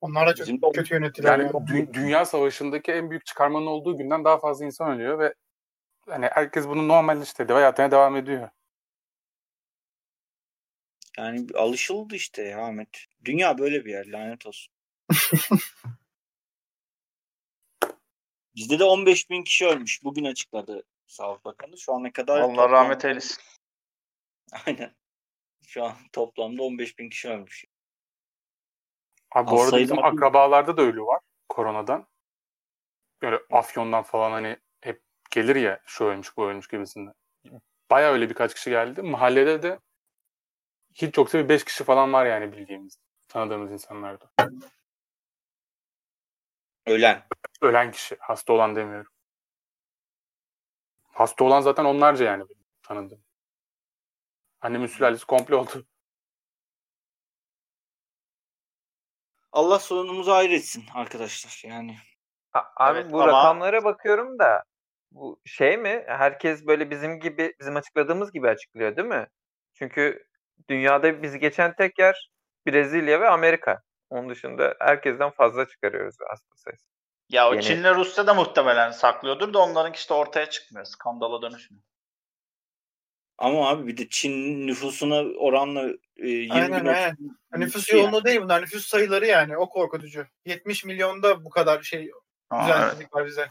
G: Onlar da çok
A: Bizim
G: kötü yönettiler.
F: Yani
G: ya.
F: dü- Dünya Savaşı'ndaki en büyük çıkarmanın olduğu günden daha fazla insan ölüyor ve hani herkes bunu normalleştirdi ve hayatına devam ediyor.
A: Yani alışıldı işte ya Ahmet. Dünya böyle bir yer lanet olsun. Bizde de 15 bin kişi ölmüş. Bugün açıkladı Sağlık Bakanı. Şu ana kadar
C: Allah
A: toplam-
C: rahmet eylesin.
A: Aynen. Şu an toplamda 15 bin kişi ölmüş.
F: Abi bu arada bizim akrabalarda da ölü var koronadan. Böyle afyondan falan hani hep gelir ya şu ölmüş bu ölmüş gibisinden. Baya öyle birkaç kişi geldi. Mahallede de hiç yoksa bir beş kişi falan var yani bildiğimiz, tanıdığımız insanlarda.
A: Ölen.
F: Ölen kişi. Hasta olan demiyorum. Hasta olan zaten onlarca yani benim tanıdığım. Annemin sülalesi komple oldu.
A: Allah sonumuzu ayrı etsin arkadaşlar. Yani
B: A- Abi
C: Evet,
B: bu
C: ama-
B: rakamlara bakıyorum da bu şey mi? Herkes böyle bizim gibi bizim açıkladığımız gibi açıklıyor değil mi? Çünkü dünyada bizi geçen tek yer Brezilya ve Amerika. Onun dışında herkesten fazla çıkarıyoruz hasta sayısı.
C: Ya o
B: Yeni-
C: Çin'le Rusya da muhtemelen saklıyordur da onların işte ortaya çıkmıyor. Skandala dönüşmüyor.
A: ama abi bir de Çin nüfusuna oranla e, 20
G: Aynen,
A: bin
G: aynen. Nüfus
A: kişi yani.
G: yoğunluğu değil bunlar. Nüfus sayıları yani. O korkutucu. 70 milyonda bu kadar şey
C: Aa, evet.
G: var bize.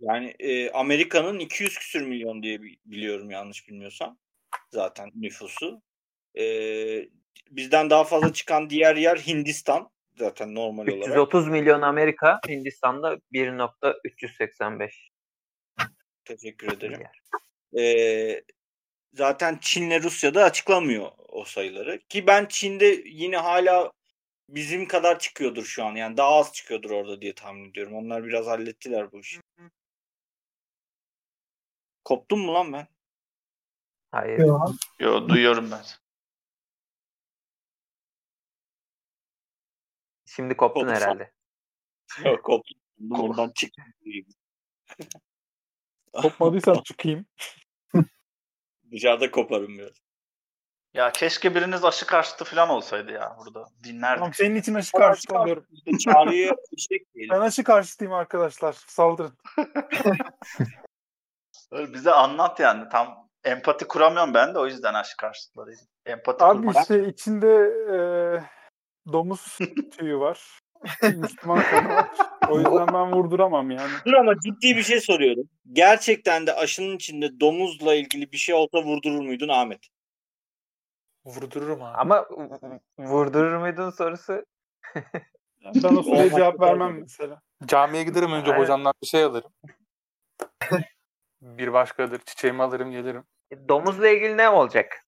A: Yani e, Amerika'nın 200 küsür milyon diye bi- biliyorum yanlış bilmiyorsam. Zaten nüfusu. E, bizden daha fazla çıkan diğer yer Hindistan. Zaten normal olarak.
B: 330 milyon Amerika, Hindistan'da 1.385
A: Teşekkür ederim.
B: milyar.
A: E, zaten Çin'le Rusya'da açıklamıyor o sayıları. Ki ben Çin'de yine hala bizim kadar çıkıyordur şu an. Yani daha az çıkıyordur orada diye tahmin ediyorum. Onlar biraz hallettiler bu işi. Koptum mu lan ben?
B: Hayır.
C: Yo, duyuyorum ben.
B: Şimdi koptun
A: Kopsam.
B: herhalde.
A: Yok koptum. Oradan çıktım.
D: Kopmadıysam çıkayım.
A: Dışarıda koparım biraz.
C: Ya keşke biriniz aşı karşıtı falan olsaydı ya burada. Dinlerdik.
D: Tamam senin için aşı karşıtı oluyorum.
A: Çağrıya eşek diyelim.
D: Ben aşı karşıtıyım arkadaşlar. Saldırın.
C: Öyle bize anlat yani. Tam empati kuramıyorum ben de o yüzden aşı karşıtlarıydım. Empati
D: Abi
C: kurmak.
D: işte içinde e, domuz tüyü var. Müslüman kanı var. O yüzden ben vurduramam yani.
A: Dur ama ciddi bir şey soruyorum. Gerçekten de aşının içinde domuzla ilgili bir şey olsa vurdurur muydun Ahmet?
F: Vurdururum abi.
B: Ama vurdurur muydun sorusu?
D: Ben o soruya cevap vermem mesela.
F: Camiye giderim önce
B: Evet.
F: hocamdan bir şey alırım. bir başkadır. Çiçeğimi alırım gelirim.
B: Domuzla ilgili ne olacak?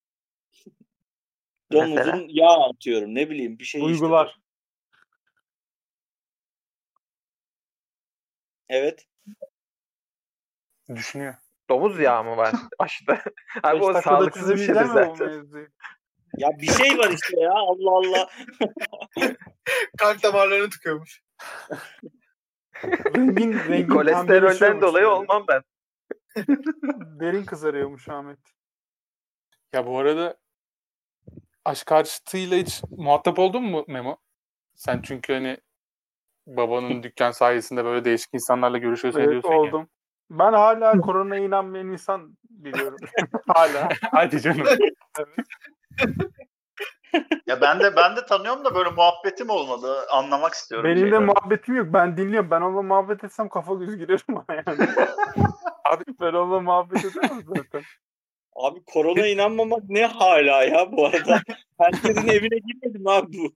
A: Domuzun yağ atıyorum ne bileyim bir şey işte.
D: Duygular.
A: Evet.
F: Düşünüyor.
B: Domuz yağı mı var aşıda? Abi o sağlıksız bir şeydir zaten.
A: Ya bir şey var işte ya Allah Allah.
G: Kalp damarlarını tıkıyormuş.
D: Rengin, rengin
B: Kolesterolden dolayı
D: böyle.
B: olmam ben.
D: Derin kızarıyormuş Ahmet.
F: Ya bu arada aşk karşıtıyla hiç muhatap oldun mu Memo? Sen çünkü hani babanın dükkan sayesinde böyle değişik insanlarla görüşüyorsun
D: Evet
F: ediyorsun ya.
D: oldum. Ben hala koronaya inanmayan insan biliyorum. hala.
F: Hadi canım.
C: Ya ben de ben de tanıyorum da böyle muhabbetim olmadı. Anlamak istiyorum.
D: Benim de muhabbetim yok. Ben dinliyorum. Ben onunla muhabbet etsem kafa göz girerim bana yani.
F: Abi-
D: ben onunla muhabbet edemem zaten.
A: Abi korona inanmamak ne hala ya bu arada. Herkesin evine girmedim abi bu.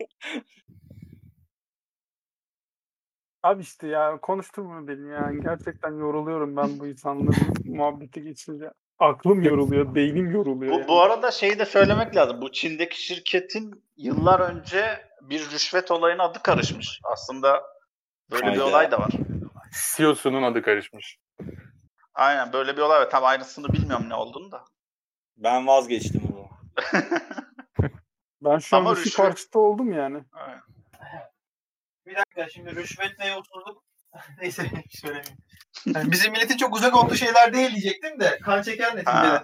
D: Abi işte ya konuşturma beni ya. Gerçekten yoruluyorum ben bu insanların muhabbeti geçince. Aklım yoruluyor, beynim yoruluyor.
C: Bu,
D: yani.
C: bu arada şeyi de söylemek lazım. Bu Çin'deki şirketin yıllar önce bir rüşvet olayına adı karışmış. Aslında böyle bir
A: Hayda.
C: olay da var.
F: CEO'sunun adı karışmış.
C: Aynen böyle bir olay var. Tam ayrıntısını bilmiyorum ne olduğunu da.
A: Ben vazgeçtim bunu.
D: Ben şu an
C: Ama
D: işi
C: rüşvet-
D: karşıtı oldum yani.
C: Aynen.
G: Bir dakika şimdi rüşvet ve yolsuzluk. Neyse söylemeyeyim. Yani bizim milletin çok uzak olduğu şeyler değil diyecektim de kan çeker neticede.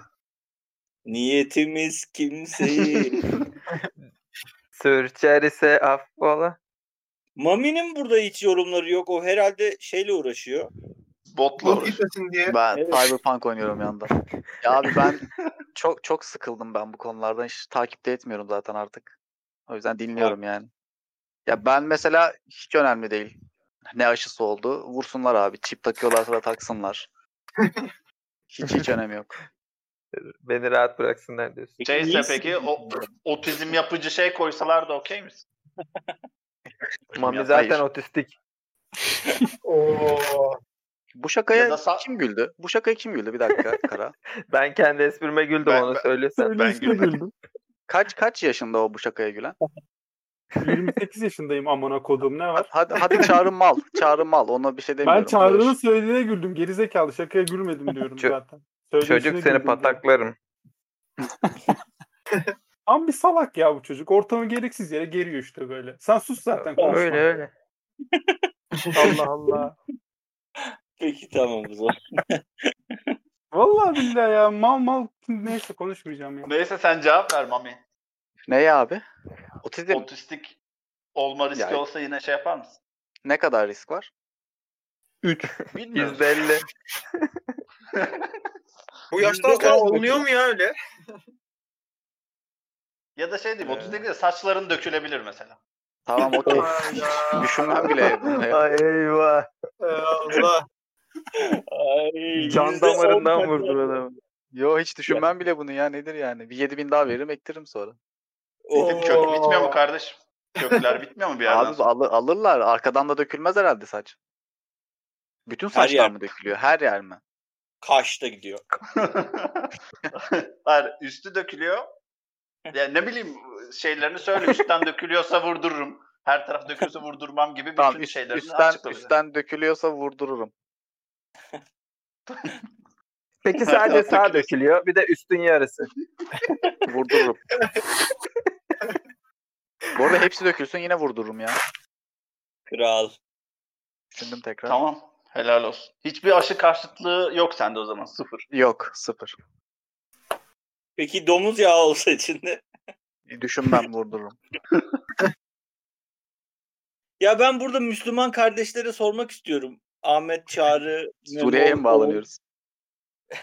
A: Niyetimiz kimseyi.
B: Sürçer ise affola.
A: Mami'nin burada hiç yorumları yok. O herhalde şeyle uğraşıyor.
C: Botla
E: Bot gitmesin diye.
H: Ben
A: Evet.
H: Cyberpunk oynuyorum yanında. Ya abi ben çok çok sıkıldım ben bu konulardan. Hiç takip de etmiyorum zaten artık. O yüzden dinliyorum yani. Ya ben mesela hiç önemli değil. Ne aşısı oldu. Vursunlar abi. Çip takıyorlarsa da taksınlar. Hiç hiç önemi yok.
B: Beni rahat bıraksınlar diyorsun.
C: Şeyse peki o, otizm yapıcı şey koysalar da okey misin?
B: Mami
H: Hayır.
B: zaten otistik.
G: Oo.
H: Bu şakaya
C: sa-
H: kim güldü? Bu şakaya kim güldü? Bir dakika Kara.
B: Ben kendi esprime güldüm
C: Ben-
B: onu
C: ben-
B: söylesen.
C: Ben
D: güldüm.
H: Kaç kaç yaşında o bu şakaya gülen?
D: 28 yaşındayım amına kodum ne var?
H: Hadi hadi çağrı mal. Çağrı mal. Ona bir şey demiyorum.
D: Ben Çağrı'nın söylediğine güldüm. Gerizekalı şakaya gülmedim diyorum
B: Çö-
D: zaten. Söyleşine
B: Çocuk seni pataklarım.
D: Ama bir salak ya bu çocuk. Ortamı gereksiz yere geriyor işte böyle. Sen sus zaten konuşma.
B: Öyle öyle.
D: Allah Allah.
A: Peki tamam o zaman.
D: Vallahi billahi ya mal mal neyse konuşmayacağım ya.
C: Neyse sen cevap ver Mami.
H: Ne ya abi? Otizm
C: Otistik olma riski
H: Ya-
C: olsa yine şey yapar mısın?
H: ne kadar risk var?
F: 3.
C: Bilmiyorum.
B: Yüzde elli.
G: Bu yaştan sonra
A: on
G: oluyor mu ya öyle?
C: Ya da şey diyeyim
H: Ee.
C: otistik de saçların dökülebilir mesela.
H: Tamam okey. Düşünmem bile bunu.
B: Ay eyvah.
G: Ee, Allah.
A: Ay,
B: Can damarından vurdun adamı.
H: Yo hiç düşünmem bile bunu ya nedir yani. Bir 7000 daha veririm ektiririm sonra.
A: Oh,
C: Kök bitmiyor mu kardeşim? Kökler bitmiyor mu bir yerden
H: Abi
C: sonra?
H: alır, alırlar. Arkadan da dökülmez herhalde saç. Bütün
A: Her
H: saçlar
A: yer.
H: mı dökülüyor? Her yer mi?
A: Kaşta gidiyor.
C: Hayır, üstü dökülüyor. Ya ne bileyim şeylerini söyle. Üstten dökülüyorsa vurdururum. Her taraf dökülse vurdurmam gibi bütün
H: Tamam üst-
C: şeylerini
H: üstten,
C: açıkla bize.
H: üstten dökülüyorsa vurdururum.
B: Peki sadece sağ dökülüyor. Bir de üstün yarısı.
H: Vurdururum. Bu arada hepsi dökülsün yine vurdururum ya.
A: Kral.
H: Düşündüm tekrar.
C: Tamam. Helal olsun. Hiçbir aşı karşıtlığı yok sende o zaman. Sıfır.
H: Yok sıfır.
A: Peki domuz yağı olsa içinde?
H: Düşünmem vurdururum.
A: Ya ben burada Müslüman kardeşlere sormak istiyorum. Ahmet Çağrı,
H: Suriye'ye mi bağlanıyoruz?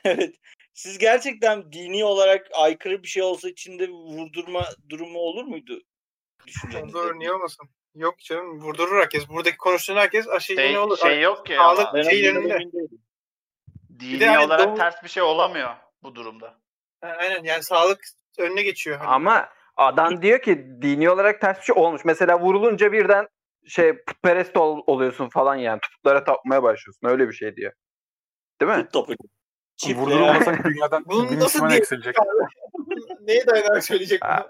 A: Evet. Siz gerçekten dini olarak aykırı bir şey olsa içinde vurdurma durumu olur muydu?
G: Olur niye olmasın? Yok canım vurdurur herkes. Buradaki konuştuğun herkes aşı
C: Şey,
G: ne olur.
C: şey yok ki
G: Sağlık-
A: değilim.
C: dini
G: de hani
C: olarak
G: doğu-
C: ters bir şey olamıyor bu durumda.
G: Aynen yani sağlık önüne geçiyor. Hani.
B: Ama adam diyor ki dini olarak ters bir şey olmuş. Mesela vurulunca birden şey putperest ol- oluyorsun falan yani. Putlara tapmaya başlıyorsun. Öyle bir şey diyor. Değil mi?
A: Tut topu. Çift veya-
F: Vurdurulmasak dünyadan
G: Bunu
F: bir
G: diye-
F: eksilecek.
G: Neye dayanarak söyleyecek bunu?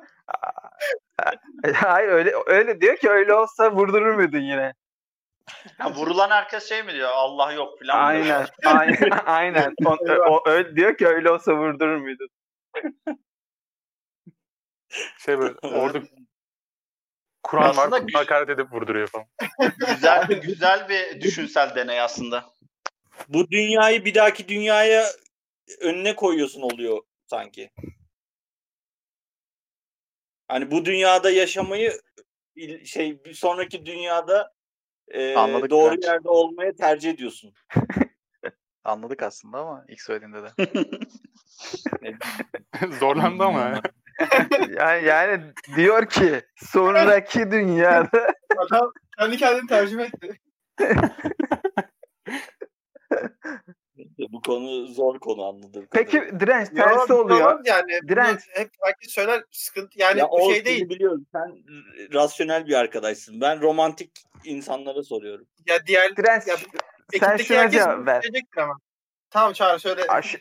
B: Hayır öyle öyle diyor ki öyle olsa vurdurur muydun yine?
C: Ha, vurulan herkes şey mi diyor? Allah yok falan
B: Aynen. aynen. aynen. O, o, öyle diyor ki öyle olsa vurdurur muydun?
F: Şey böyle orada Kur'an var,
C: güzel-
F: hakaret edip vurduruyor falan.
C: Güzel bir güzel bir düşünsel deney aslında.
A: Bu dünyayı bir dahaki dünyaya önüne koyuyorsun oluyor sanki. Hani bu dünyada yaşamayı şey bir sonraki dünyada e,
H: Anladık
A: doğru
H: bence.
A: yerde olmaya tercih ediyorsun.
H: Anladık aslında ama ilk söylediğinde de.
F: Zorlandı ama. Ya.
B: Yani, yani diyor ki sonraki dünyada
G: Adam kendi kendini tercüme etti.
A: Bu konu zor konu anladım.
B: Peki direnç tersi oluyor.
G: olmaz Yani
B: Direnç.
G: hep herkes söyler sıkıntı yani
A: ya
G: bu şey değil.
A: biliyorum. Sen rasyonel bir arkadaşsın. Ben romantik insanlara soruyorum.
G: Ya diğer
B: Direnç
G: Ya,
B: sen şuna
G: herkes
B: cevap ver.
G: ama. Tamam Çağrı söyle.
B: Aşı,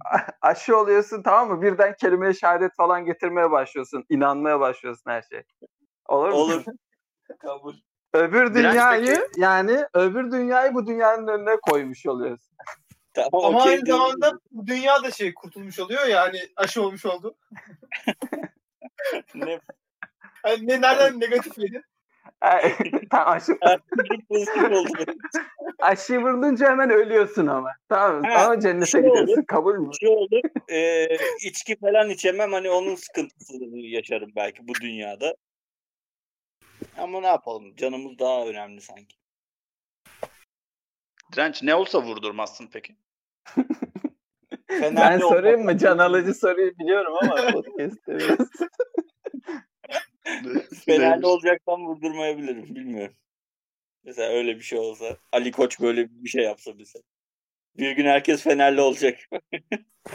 B: aşı oluyorsun tamam mı? Birden kelime şehadet falan getirmeye başlıyorsun. inanmaya başlıyorsun her şey. Olur mu?
A: Olur. Kabul.
B: Öbür dünyayı yani öbür dünyayı bu dünyanın önüne koymuş oluyorsun.
A: Tamam,
G: Ama
A: okey
G: aynı
A: diyorum.
G: zamanda bu dünya da şey kurtulmuş oluyor yani aşı olmuş oldu.
A: ne
G: Yani ne nereden negatif yedi?
B: Ay, tamam, aşı,
A: pozitif oldu.
B: aşıyı vurulunca hemen ölüyorsun ama. Tamam mı?
A: Ha,
B: Ama cennete
A: şu
B: gidiyorsun.
A: olur.
B: Kabul mü?
A: Şey olur. E, içki falan içemem. Hani onun sıkıntısını yaşarım belki bu dünyada. Ama ne yapalım? Canımız daha önemli sanki.
C: Direnç ne olsa vurdurmazsın peki.
B: Ben sorayım mı? Can alıcı soruyu biliyorum ama podcast'te biraz.
A: Fenerli olacaksam vurdurmayabilirim. Bilmiyorum. Mesela öyle bir şey olsa. Ali Koç böyle bir şey yapsa mesela. Bir gün herkes Fenerli olacak.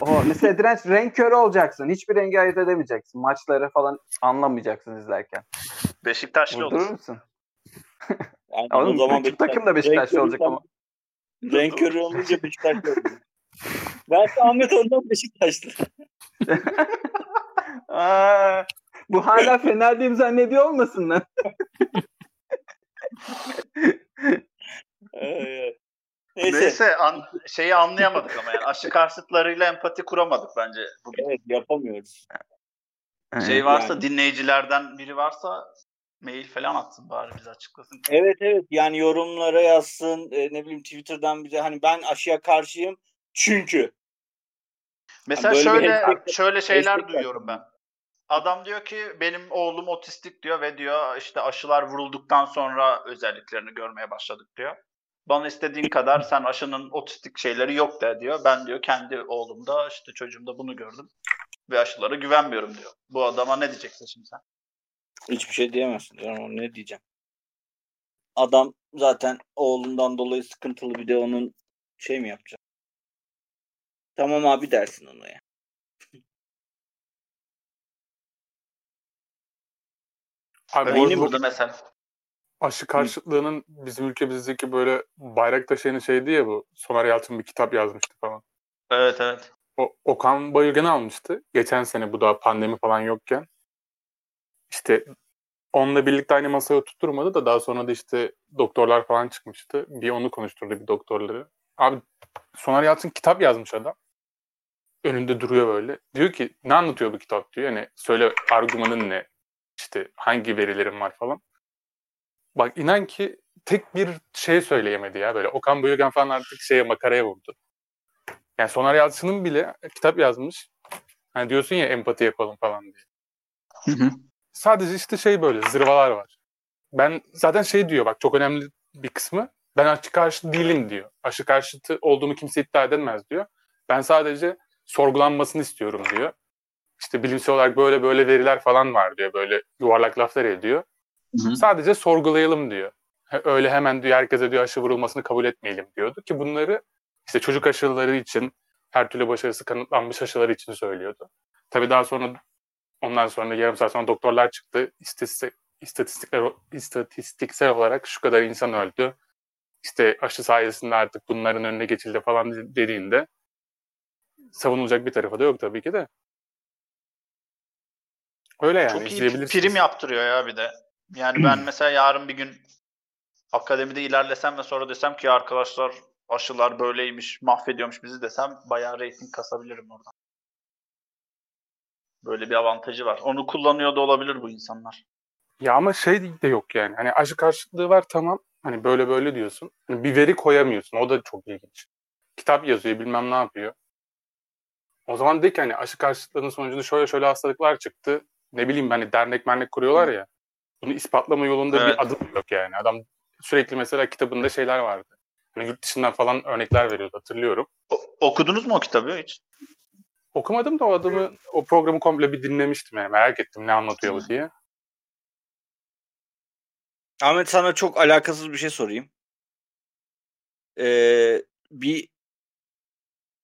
B: O, mesela direnç renk körü olacaksın. Hiçbir rengi ayırt edemeyeceksin. Maçları falan anlamayacaksın izlerken.
C: Beşiktaşlı
B: Vurdurur
C: olur.
B: musun?
A: Yani
B: Oğlum,
A: o zaman Beşiktaş-
B: takım da Beşiktaşlı olacak ama.
A: Renk körü olunca Beşiktaşlı olacak. Belki Ahmet ondan Beşiktaşlı.
B: Aa, bu hala Fenerliyim zannediyor olmasın lan?
A: Ay, ay. Neyse.
C: Neyse an- şeyi anlayamadık ama yani aşı karşıtlarıyla empati kuramadık bence bugün.
A: Evet yapamıyoruz.
C: Şey varsa
A: Yani.
C: dinleyicilerden biri varsa mail falan atsın bari bize açıklasın.
A: Evet evet yani yorumlara yazsın e, ne bileyim Twitter'dan bize hani ben aşıya karşıyım çünkü.
C: Mesela
A: bir
C: şöyle şöyle şeyler duyuyorum ben. Adam diyor ki benim oğlum otistik diyor ve diyor işte aşılar vurulduktan sonra özelliklerini görmeye başladık diyor. Bana istediğin kadar sen aşının otistik şeyleri yok de diyor. Ben diyor kendi oğlumda işte çocuğumda bunu gördüm ve aşılara güvenmiyorum diyor. Bu adama ne diyeceksin şimdi sen?
A: Hiçbir şey diyemezsin canım ne diyeceğim. Adam zaten oğlundan dolayı sıkıntılı bir de onun şey mi yapacak? Tamam abi dersin ona ya.
F: Abi
C: Benim
F: bu
C: burada mesela.
F: aşı karşıtlığının bizim ülkemizdeki böyle bayrak taşıyanı şeydi ya bu. Soner Yalçın bir kitap yazmıştı falan.
C: Evet evet.
F: O, Okan Bayülgen almıştı. Geçen sene bu da pandemi falan yokken. İşte onunla birlikte aynı masaya oturtturmadı da daha sonra da işte doktorlar falan çıkmıştı. Bir onu konuşturdu bir doktorları. Abi Soner Yalçın kitap yazmış adam. Önünde duruyor böyle. Diyor ki ne anlatıyor bu kitap diyor. Yani söyle argümanın ne? İşte hangi verilerin var falan. Bak inan ki tek bir şey söyleyemedi ya böyle. Okan Bayülgen falan artık şeye makaraya vurdu. Yani Soner Yalçın'ın bile kitap yazmış. Hani diyorsun ya empati yapalım falan diye. Sadece işte şey böyle zırvalar var. Ben zaten şey diyor bak çok önemli bir kısmı. Ben aşı karşıtı değilim diyor. Aşı karşıtı olduğunu kimse iddia edemez diyor. Ben sadece sorgulanmasını istiyorum diyor. İşte bilimsel olarak böyle böyle veriler falan var diyor. Böyle yuvarlak laflar ediyor.
C: Hı hı.
F: Sadece sorgulayalım diyor. Öyle hemen diyor herkese diyor aşı vurulmasını kabul etmeyelim diyordu ki bunları işte çocuk aşıları için her türlü başarısı kanıtlanmış aşılar için söylüyordu. Tabii daha sonra ondan sonra yarım saat sonra doktorlar çıktı. İstatistik, istatistikler, istatistiksel olarak şu kadar insan öldü. İşte aşı sayesinde artık bunların önüne geçildi falan dediğinde savunulacak bir tarafı da yok tabii ki de. Öyle yani
C: Çok iyi prim yaptırıyor ya bir de. Yani ben mesela yarın bir gün akademide ilerlesem ve sonra desem ki arkadaşlar aşılar böyleymiş, mahvediyormuş bizi desem bayağı reyting kasabilirim oradan. Böyle bir avantajı var. Onu kullanıyor da olabilir bu insanlar.
F: Ya ama şey de yok yani. Hani aşı karşıtlığı var tamam. Hani böyle böyle diyorsun. Hani bir veri koyamıyorsun. O da çok ilginç. Kitap yazıyor bilmem ne yapıyor. O zaman de ki hani aşı karşıtlığının sonucunda şöyle şöyle hastalıklar çıktı. Ne bileyim hani dernek mernek kuruyorlar ya. Bunu ispatlama yolunda
C: Evet.
F: bir adım yok yani. Adam sürekli mesela kitabında şeyler vardı. Hani yurt dışından falan örnekler veriyordu hatırlıyorum.
C: O- okudunuz mu o kitabı hiç?
F: Okumadım da o adamı, o programı komple bir dinlemiştim yani. Merak ettim ne anlatıyor bu diye.
A: Ahmet sana çok alakasız bir şey sorayım. Ee, bir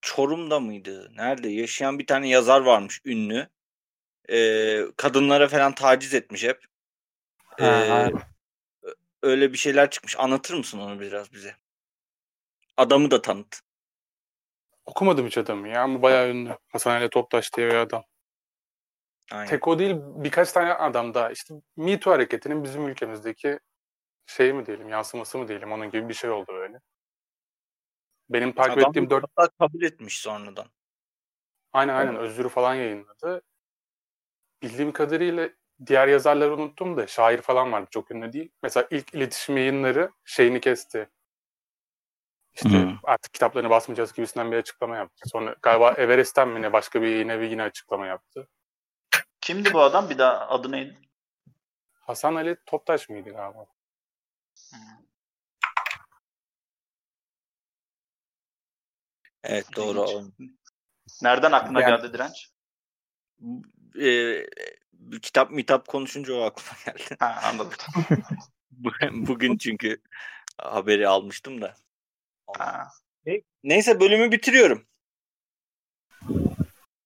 A: Çorum'da mıydı? Nerede? Yaşayan bir tane yazar varmış ünlü. Ee, kadınlara falan taciz etmiş hep.
B: Ha,
A: ö- öyle bir şeyler çıkmış. Anlatır mısın onu biraz bize? Adamı da tanıt.
F: Okumadım hiç adamı ya ama bayağı ünlü. Hasan Ali Toptaş diye bir adam.
A: Aynen.
F: Tek o değil birkaç tane adam da işte Me Too hareketinin bizim ülkemizdeki şey mi diyelim yansıması mı diyelim onun gibi bir şey oldu böyle. Benim takip
A: Adam
F: ettiğim dört
A: hatta kabul etmiş sonradan.
F: aynen aynen özürü falan yayınladı. Bildiğim kadarıyla diğer yazarları unuttum da şair falan vardı çok ünlü değil. Mesela ilk iletişim yayınları şeyini kesti. İşte
A: Hmm.
F: artık kitaplarını basmayacağız gibisinden bir açıklama yaptı. Sonra galiba Everest'ten mi ne başka bir yayın evi yine açıklama yaptı.
C: Kimdi bu adam? Bir daha adı neydi?
F: Hasan Ali Toptaş mıydı galiba?
A: Evet doğru.
C: Nereden aklına
A: Yani-
C: geldi direnç?
A: Ee, kitap mitap konuşunca o aklıma geldi.
C: Ha anladım.
A: Bu- Bugün çünkü haberi almıştım da.
C: Ha.
A: Neyse bölümü bitiriyorum.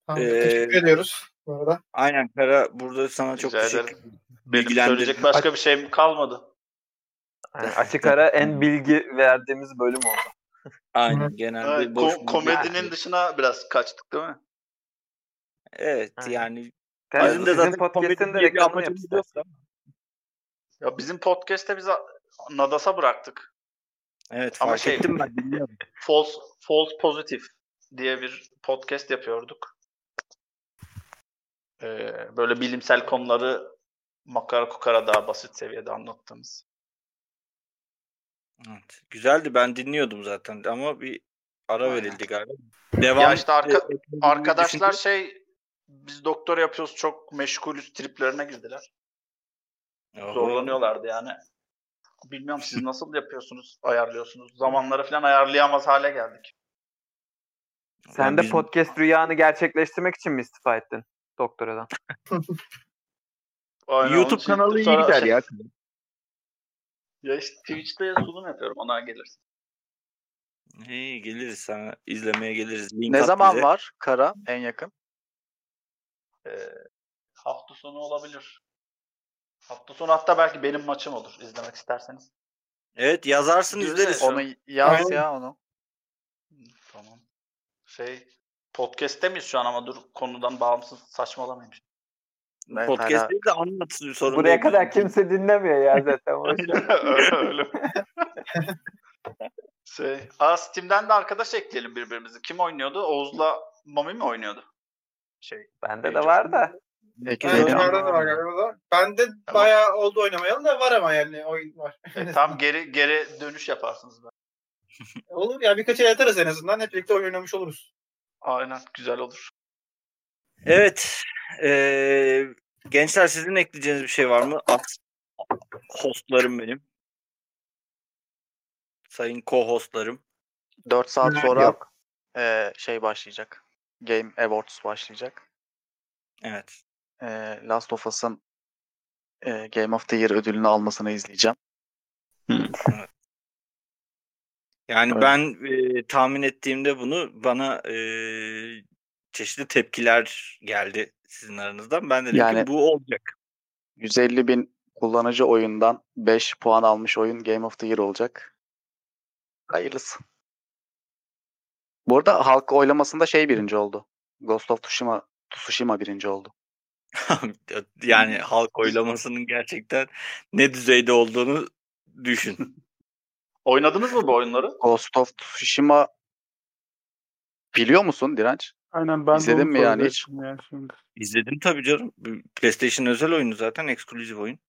G: Tamam,
A: Ee,
G: teşekkür ediyoruz bu arada.
A: Aynen Kara burada sana çok
C: Rica
A: teşekkür
C: ederim.
A: ederim.
C: Benim
A: Bilgilendirdin.
C: söyleyecek başka bir şeyim kalmadı.
B: Yani açık ara en bilgi verdiğimiz bölüm oldu.
A: Aynen genelde boş
C: ko- komedinin dışına biraz kaçtık değil mi?
A: Evet
B: Aynen.
A: yani
B: Yani
A: bizim de zaten
B: podcast'in de reklamını
A: amacımız
B: yap
A: yok.
C: Ya bizim podcast'te biz Nadas'a bıraktık.
A: Evet
C: Ama
A: fark
C: şey-
A: ettim ben dinliyorum.
C: False, False Positive diye bir podcast yapıyorduk. Ee, böyle bilimsel konuları makara kukara daha basit seviyede anlattığımız.
A: Evet. Güzeldi ben dinliyordum zaten ama bir ara
C: Aynen.
A: verildi galiba. Devam
C: Ya işte arka- Arkadaşlar şey biz doktor yapıyoruz çok meşgulüz triplerine girdiler.
A: Oho.
C: Zorlanıyorlardı yani. Bilmiyorum siz nasıl yapıyorsunuz, ayarlıyorsunuz. Zamanları falan ayarlayamaz hale geldik.
B: Sen
A: Yani
B: de
A: bizim-
B: podcast rüyanı gerçekleştirmek için mi istifa ettin doktoradan?
C: Aynen,
A: YouTube kanalı iyi gider
C: şey-
A: ya.
C: Ya işte Twitch'te sunum yapıyorum ona gelirsin.
A: İyi geliriz sana izlemeye geliriz. Link
H: Ne zaman
A: bize.
H: var Kara en yakın?
C: Ee, hafta sonu olabilir. Hafta sonu hatta belki benim maçım olur izlemek isterseniz.
A: Evet yazarsın
C: Güzel.
A: izleriz.
C: Onu-
H: yaz
G: Aynen.
H: ya onu.
C: Tamam. Şey podcast'te miyiz şu an ama dur konudan bağımsız saçmalamayayım.
H: Evet,
A: Podcast'te de anlat sorun
B: Buraya
A: değil.
B: kadar kimse dinlemiyor ya zaten.
C: öyle öyle. şey, aa Steam'den de arkadaş ekleyelim birbirimizi. Kim oynuyordu? Oğuz'la Mami mi oynuyordu? Şey,
B: Bende de var da.
G: Evet,
H: Ekleyelim.
G: onlarda da var galiba da. Bende bayağı oldu oynamayalı da var ama yani oyun var.
C: e, tam geri geri dönüş yaparsınız. da.
G: Olur ya birkaç el atarız en azından. Hep birlikte oyun oynamış oluruz.
C: Aynen güzel olur.
A: Evet. eee, gençler sizin ekleyeceğiniz bir şey var mı? At. Hostlarım benim. Sayın co-hostlarım.
H: 4 saat
B: Yok.
H: sonra e, şey başlayacak. Game Awards başlayacak.
A: Evet.
H: E, Last of Us'ın e, Game of the Year ödülünü almasını izleyeceğim.
A: Yani
H: Öyle.
A: ben e, tahmin ettiğimde bunu bana e, çeşitli tepkiler geldi sizin aranızdan. Ben de dedim
H: Yani-
A: ki bu olacak.
H: 150 bin kullanıcı oyundan 5 puan almış oyun Game of the Year olacak. Hayırlısı. Bu arada halk oylamasında şey birinci oldu. Ghost of Tsushima, Tsushima birinci oldu.
A: yani halk oylamasının gerçekten ne düzeyde olduğunu düşün.
C: Oynadınız mı bu oyunları?
H: Ghost of Tsushima biliyor musun Direnç?
D: Aynen ben
H: İzledin mi yani hiç?
D: yani şimdi.
A: İzledim tabii canım. PlayStation özel oyunu zaten. Ekskluzif oyun.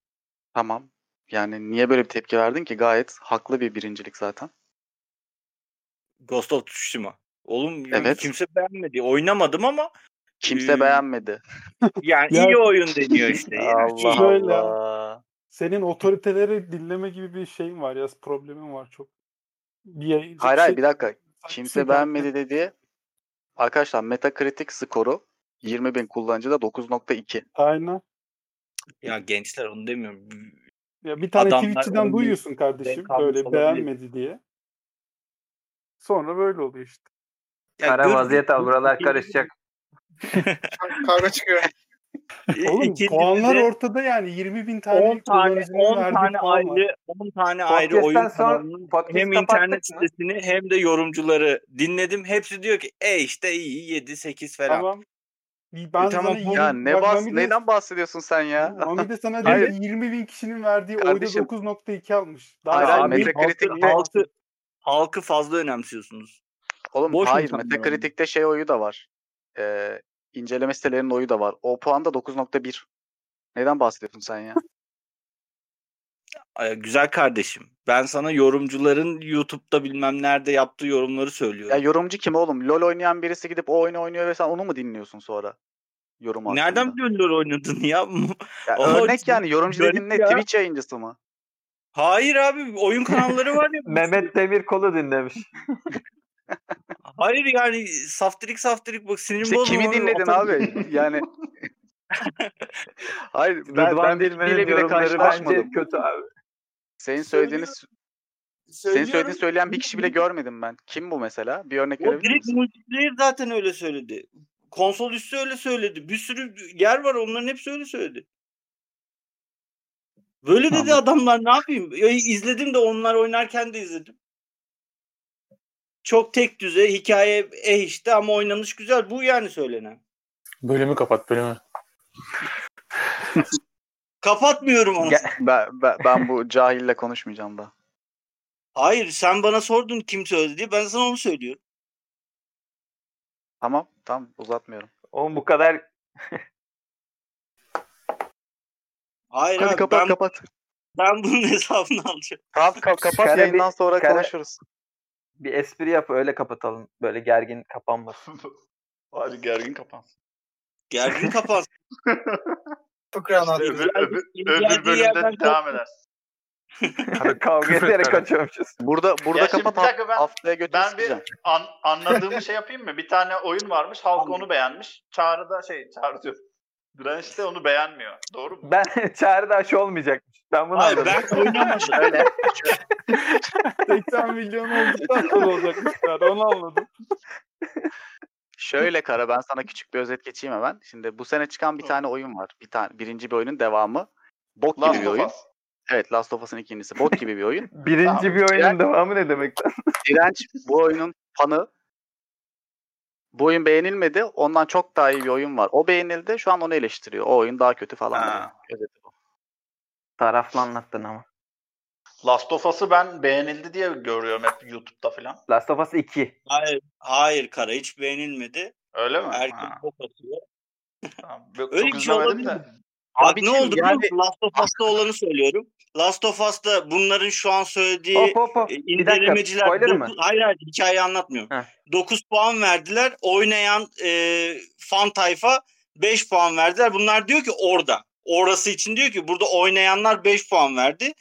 H: Tamam. Yani niye böyle bir tepki verdin ki? Gayet haklı bir birincilik zaten.
A: Ghost of Tsushima. Oğlum
H: Evet.
A: kimse beğenmedi. Oynamadım ama
H: Kimse beğenmedi.
A: yani
D: Ya-
A: iyi oyun deniyor işte. Yani.
H: Allah
D: Şöyle.
H: Allah.
D: Senin otoriteleri dinleme gibi bir şeyin var ya problemin var çok. Diye,
H: Hayır hayır bir dakika. Kimse beğenmedi dediği arkadaşlar Metacritic skoru 20 bin kullanıcıda 9.2.
D: Aynen.
A: Ya gençler onu demiyorum.
D: Ya bir tane
A: Adamlar
D: Twitch'çiden
A: oyunu
D: duyuyorsun kardeşim böyle
A: olabilir.
D: beğenmedi diye. Sonra böyle oluyor işte.
B: Kara
A: gör-
B: vaziyet al buralar
A: İkinci-
B: karışacak.
G: Kavga çıkıyor.
D: Oğlum
A: İkincisi
D: puanlar
A: de
D: ortada yani 20 bin tane
A: 10 tane
D: kullanıcının
A: 10
D: verdiği
A: tane
D: var.
A: ayrı 10 tane ayrı oyun
B: Podcast'ten
A: kanalının hem internet
B: mı?
A: sitesini hem de yorumcuları dinledim. Hepsi diyor ki e işte iyi 7 8 falan.
D: Tamam. Ben
A: E tamam,
H: Ya ne
D: bak
H: bahs
D: Mami de-
H: neyden bahsediyorsun sen ya?
D: Mami de sana
H: Hayır.
D: dedi 20 bin kişinin verdiği
H: Kardeşim.
D: oyda 9.2 almış.
H: Hayır,
A: hayır,
D: abi,
H: Metacritic'te-
A: halkı, halkı, halkı fazla önemsiyorsunuz.
H: Oğlum
A: Boş
H: hayır Metacritic'te şey oyu da var. Ee, inceleme sitelerinin oyu da var. O puan da 9.1. Neden bahsediyorsun sen ya?
A: Güzel kardeşim. Ben sana yorumcuların YouTube'da bilmem nerede yaptığı yorumları
H: Ya
A: söylüyorum.
H: yorumcu kim oğlum? LoL oynayan birisi gidip o oyunu oynuyor ve sen onu mu dinliyorsun sonra? Yorum hakkında.
A: Nereden biliyorsun LoL oynadığını ya?
H: Ya örnek yani yorumcu dediğin ne?
A: ya.
H: Twitch yayıncısı mı?
A: Hayır abi oyun kanalları var ya.
B: Mehmet Demir kolu dinlemiş.
A: Hayır yani saftirik saftirik bak sinirim
H: İşte
A: bozma.
H: kimi dinledin abi? Yani Hayır ben,
B: Rıdvan
H: ben
B: Dilmen'in
H: bile karşılaşmadım.
B: kötü abi.
H: Senin söylediğini senin söylediğini söyleyen bir kişi bile görmedim ben. Kim bu mesela? Bir örnek
A: O
H: verebilir
A: direkt
H: misin?
A: multiplayer zaten öyle söyledi. Konsol üstü öyle söyledi. Bir sürü yer var onların hepsi öyle söyledi. Böyle dedi adamlar ne yapayım? Ya, izledim de onlar oynarken de izledim. Çok tek düze hikaye eh işte ama oynanış güzel. Bu yani söylenen.
F: Bölümü kapat bölümü.
A: Kapatmıyorum onu.
H: Ben, ben, ben bu cahille konuşmayacağım da.
A: Hayır sen bana sordun kim söyledi diye ben sana onu söylüyorum.
H: Tamam tamam uzatmıyorum.
B: Oğlum bu kadar
A: Hayır
H: Hadi
A: abi,
H: kapat
A: ben,
H: kapat.
A: ben bunun hesabını alacağım.
H: Tamam ka- kapat
B: bir-
H: yayından sonra konuşuruz.
B: Bir espri yap öyle kapatalım. Böyle gergin kapanmasın.
C: Hadi gergin kapansın.
A: Gergin kapansın.
G: Fıkra anlattı.
C: Öbür, öbür, öbür bölümde devam edersin.
B: Kavga ederek kaçıyormuşuz.
H: Burada burada
C: Ya
H: kapat
C: dakika ben-
H: haftaya götür
C: Ben bir an, anladığımı şey yapayım mı? Bir tane oyun varmış. Halk onu beğenmiş. Çağrı da şey Çağrı diyor. Direnç de onu beğenmiyor. Doğru mu?
B: Ben çağrıda aşı olmayacakmış. Ben bunu
A: Hayır
B: anladım.
A: ben oynamadım.
H: Öyle.
D: 80 milyon olduktan sonra olacakmış yani onu anladım.
H: Şöyle Kara ben sana küçük bir özet geçeyim hemen. Şimdi bu sene çıkan bir tane oyun var. Bir tane birinci bir oyunun devamı. Bok gibi
C: Last
H: bir
C: of
H: oyun.
C: Us.
H: Evet Last of Us'ın ikincisi. Bok gibi bir oyun.
B: Birinci
C: Tamam.
B: bir oyunun
H: Yani-
B: devamı ne demek lan?
H: Direnç bu oyunun fanı. Bu oyun beğenilmedi. Ondan çok daha iyi bir oyun var. O beğenildi. Şu an onu eleştiriyor. O oyun daha kötü falan.
C: Ha.
H: diyor. Özeti bu.
B: Taraflı anlattın ama.
C: Last of Us'ı ben beğenildi diye görüyorum hep YouTube'da falan.
B: Last of Us 2.
A: Hayır, hayır Kara hiç beğenilmedi.
C: Öyle mi?
A: Herkes
C: Ha,
A: bok atıyor.
C: tamam. Yok,
A: Öyle
C: çok
A: bir şey olabilir
C: de.
A: Bak
H: Abicim,
A: ne oldu
H: yani-?
A: Last of Us'ta olanı söylüyorum. Last of Us'ta bunların şu an söylediği
B: Hop hop hop.
A: e,
B: Bir dakika.
A: incelemeciler
B: Spoiler mı?
A: dokuz- hayır hayır hikayeyi anlatmıyorum.
B: Heh.
A: 9 puan verdiler. Oynayan e, fan tayfa 5 puan verdiler. Bunlar diyor ki orada. Orası için diyor ki burada oynayanlar 5 puan verdi.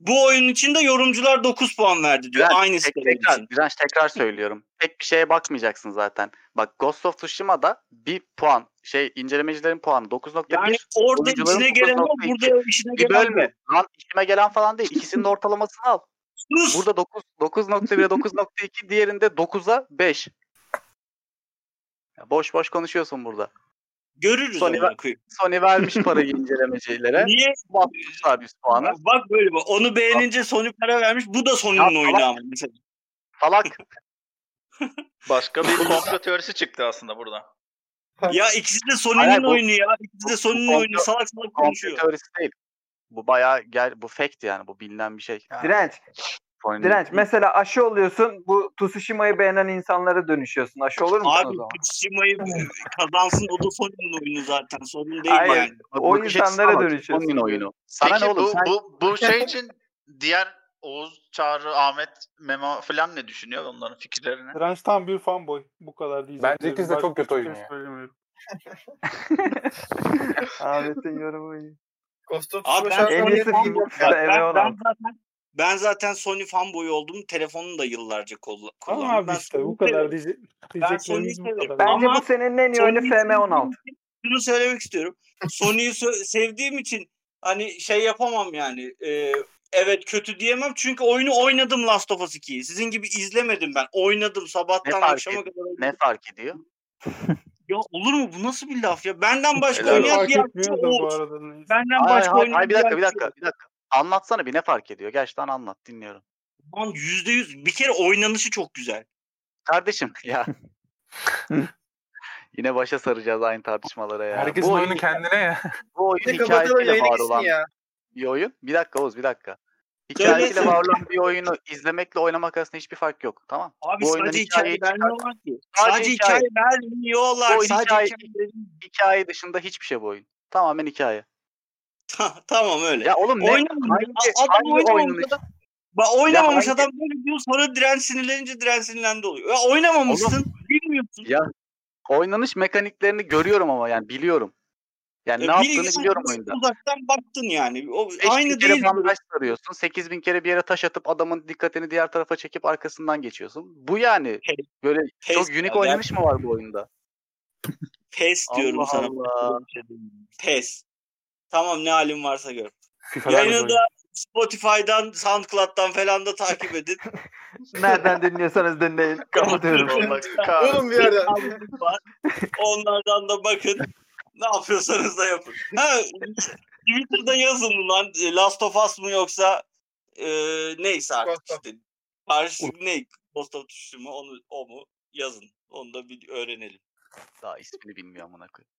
A: Bu oyun için de yorumcular 9 puan verdi diyor.
H: Direnç,
A: Aynı
H: tek, tekrar,
A: için.
H: Direnç tekrar söylüyorum. Tek bir şeye bakmayacaksın zaten. Bak Ghost of Tsushima'da bir puan şey incelemecilerin puanı 9.1.
A: Yani orada içine gelen o
H: 9.2.
A: burada işine
H: bir
A: gelen
H: bölme. Lan işime gelen falan değil. İkisinin ortalamasını al.
A: Sus!
H: Burada 9 9.1'e 9.2 diğerinde 9'a 5. Ya boş boş konuşuyorsun burada.
A: Görürüz
H: Sony ver-. Sony vermiş parayı incelemecilere.
A: Niye?
H: Basmışlar 100 puanı.
A: Bak böyle bak. Onu beğenince Sony para vermiş. Bu da Sony'nin oyunu ama. Mesela.
H: Salak.
C: Başka bir komplo teorisi çıktı aslında burada.
A: Ya ikisi de
H: Hayır,
A: Sony'nin
H: bu-
A: oyunu ya. İkisi de Sony'nin
H: bu-
A: oyunu. Salak salak konuşuyor.
H: teorisi değil. Bu bayağı gel bu fact yani bu bilinen bir şey.
B: Direnç.
H: Sony'nin-
B: Direnç. Mesela aşı oluyorsun. Bu Tsushima'yı beğenen insanlara dönüşüyorsun. Aşı olur o
A: Abi
B: zaman?
A: Tsushima'yı kazansın o da Sony'nin oyunu zaten. Sorun değil
B: Hayır.
A: yani.
H: Bak,
B: o
H: açısı
B: insanlara
H: ama
B: dönüşüyorsun.
H: Sony'nin oyunu. Sana
C: Peki
H: ne oğlum
C: bu,
H: sen
C: bu, bu şey için diğer Oğuz, Çağrı, Ahmet, Memo falan ne düşünüyor onların fikirlerini?
D: Direnç tam bir fanboy. Bu kadar diyeceğim.
F: Bence ikisi de çok kötü oyun
D: şey.
B: Ahmet'in yorumu iyi.
G: Of
A: Abi ben
B: En iyisi
A: ben, ben
B: MV16.
A: zaten ben zaten Sony fanboy oldum. Telefonunu da yıllarca kullandım.
D: Tamam abi
A: Ben
D: işte bu kadar diyecek,
A: Ben Sony'yi seviyorum.
B: Bence bu senenin en iyi oyunu
A: Sony'yi
B: FM16.
A: sevdiğim için- Şunu söylemek istiyorum. Sony'yi sevdiğim için hani şey yapamam yani. e, evet kötü diyemem çünkü oyunu oynadım Last of Us 2'yi. Sizin gibi izlemedim ben. Oynadım sabahtan akşama kadar.
H: ne fark ediyor?
A: Ya olur mu? Bu nasıl bir laf ya? Benden başka oynayan Oğuz.
D: neyse.
A: Benden
H: Hayır,
A: başka oynayan
H: hayır, bir dakika bir dakika bir dakika. Anlatsana bir ne fark ediyor? Gerçekten anlat dinliyorum.
A: Lan yüzde yüz. Bir kere oynanışı çok güzel.
H: Kardeşim ya. Yine başa saracağız aynı tartışmalara ya.
F: Herkesin
H: bu
F: oyunu
H: oyun,
F: kendine ya.
H: bu oyun hikayesiyle var olan
G: ya.
H: bir oyun. Bir dakika Oğuz bir dakika. Hikayesiyle var olan bir oyunu izlemekle oynamak arasında hiçbir fark yok. Tamam.
A: Abi
H: Bu oyunun
A: sadece hikaye vermiyorlar ki.
H: Sadece
A: Sadece,
H: hikaye.
A: hikaye vermiyorlar.
H: O
A: Sadece
H: hikaye-
A: hikaye.
H: Hikaye dışında hiçbir şey bu oyun. Tamamen hikaye.
A: tamam öyle.
H: Ya oğlum ne?
A: Oynamamış.
H: Hangi,
A: Adam
H: hangi
A: oynamamış
H: oyunun
A: adam. Bak oynamamış
H: hangi-
A: adam böyle diyor sonra direnç sinirlenince direnç sinirlendi oluyor. Ya oynamamışsın. Bilmiyorsun.
H: Ya oynanış mekaniklerini görüyorum ama yani biliyorum. Yani
A: Ya
H: ne yaptığını biliyorum oyunda.
A: Uzaktan baktın yani. O,
H: 5000
A: aynı
H: kere
A: değil.
H: bandaj sarıyorsun. 8000 kere bir yere taş atıp adamın dikkatini diğer tarafa çekip arkasından geçiyorsun. Bu yani. Böyle
A: Pes
H: çok unik
A: ya,
H: oynanış mı var bu oyunda?
A: Pes diyorum
H: Allah
A: sana.
H: Allah.
A: Pes. Tamam ne halin varsa gör. Yayını da Spotify'dan, SoundCloud'dan falan da takip edin.
B: Nereden dinliyorsanız dinleyin. Kapatıyorum.
G: Oğlum bir yerden.
A: Onlardan da bakın. Ne yapıyorsanız da yapın. Ha, Twitter'da yazın lan. e, Last of Us mı yoksa e, neyse artık işte. Karşı ne? Ghost of Tsushima onu, o mu? Yazın. Onu da bir öğrenelim.
H: Daha ismini bilmiyor amına koyayım.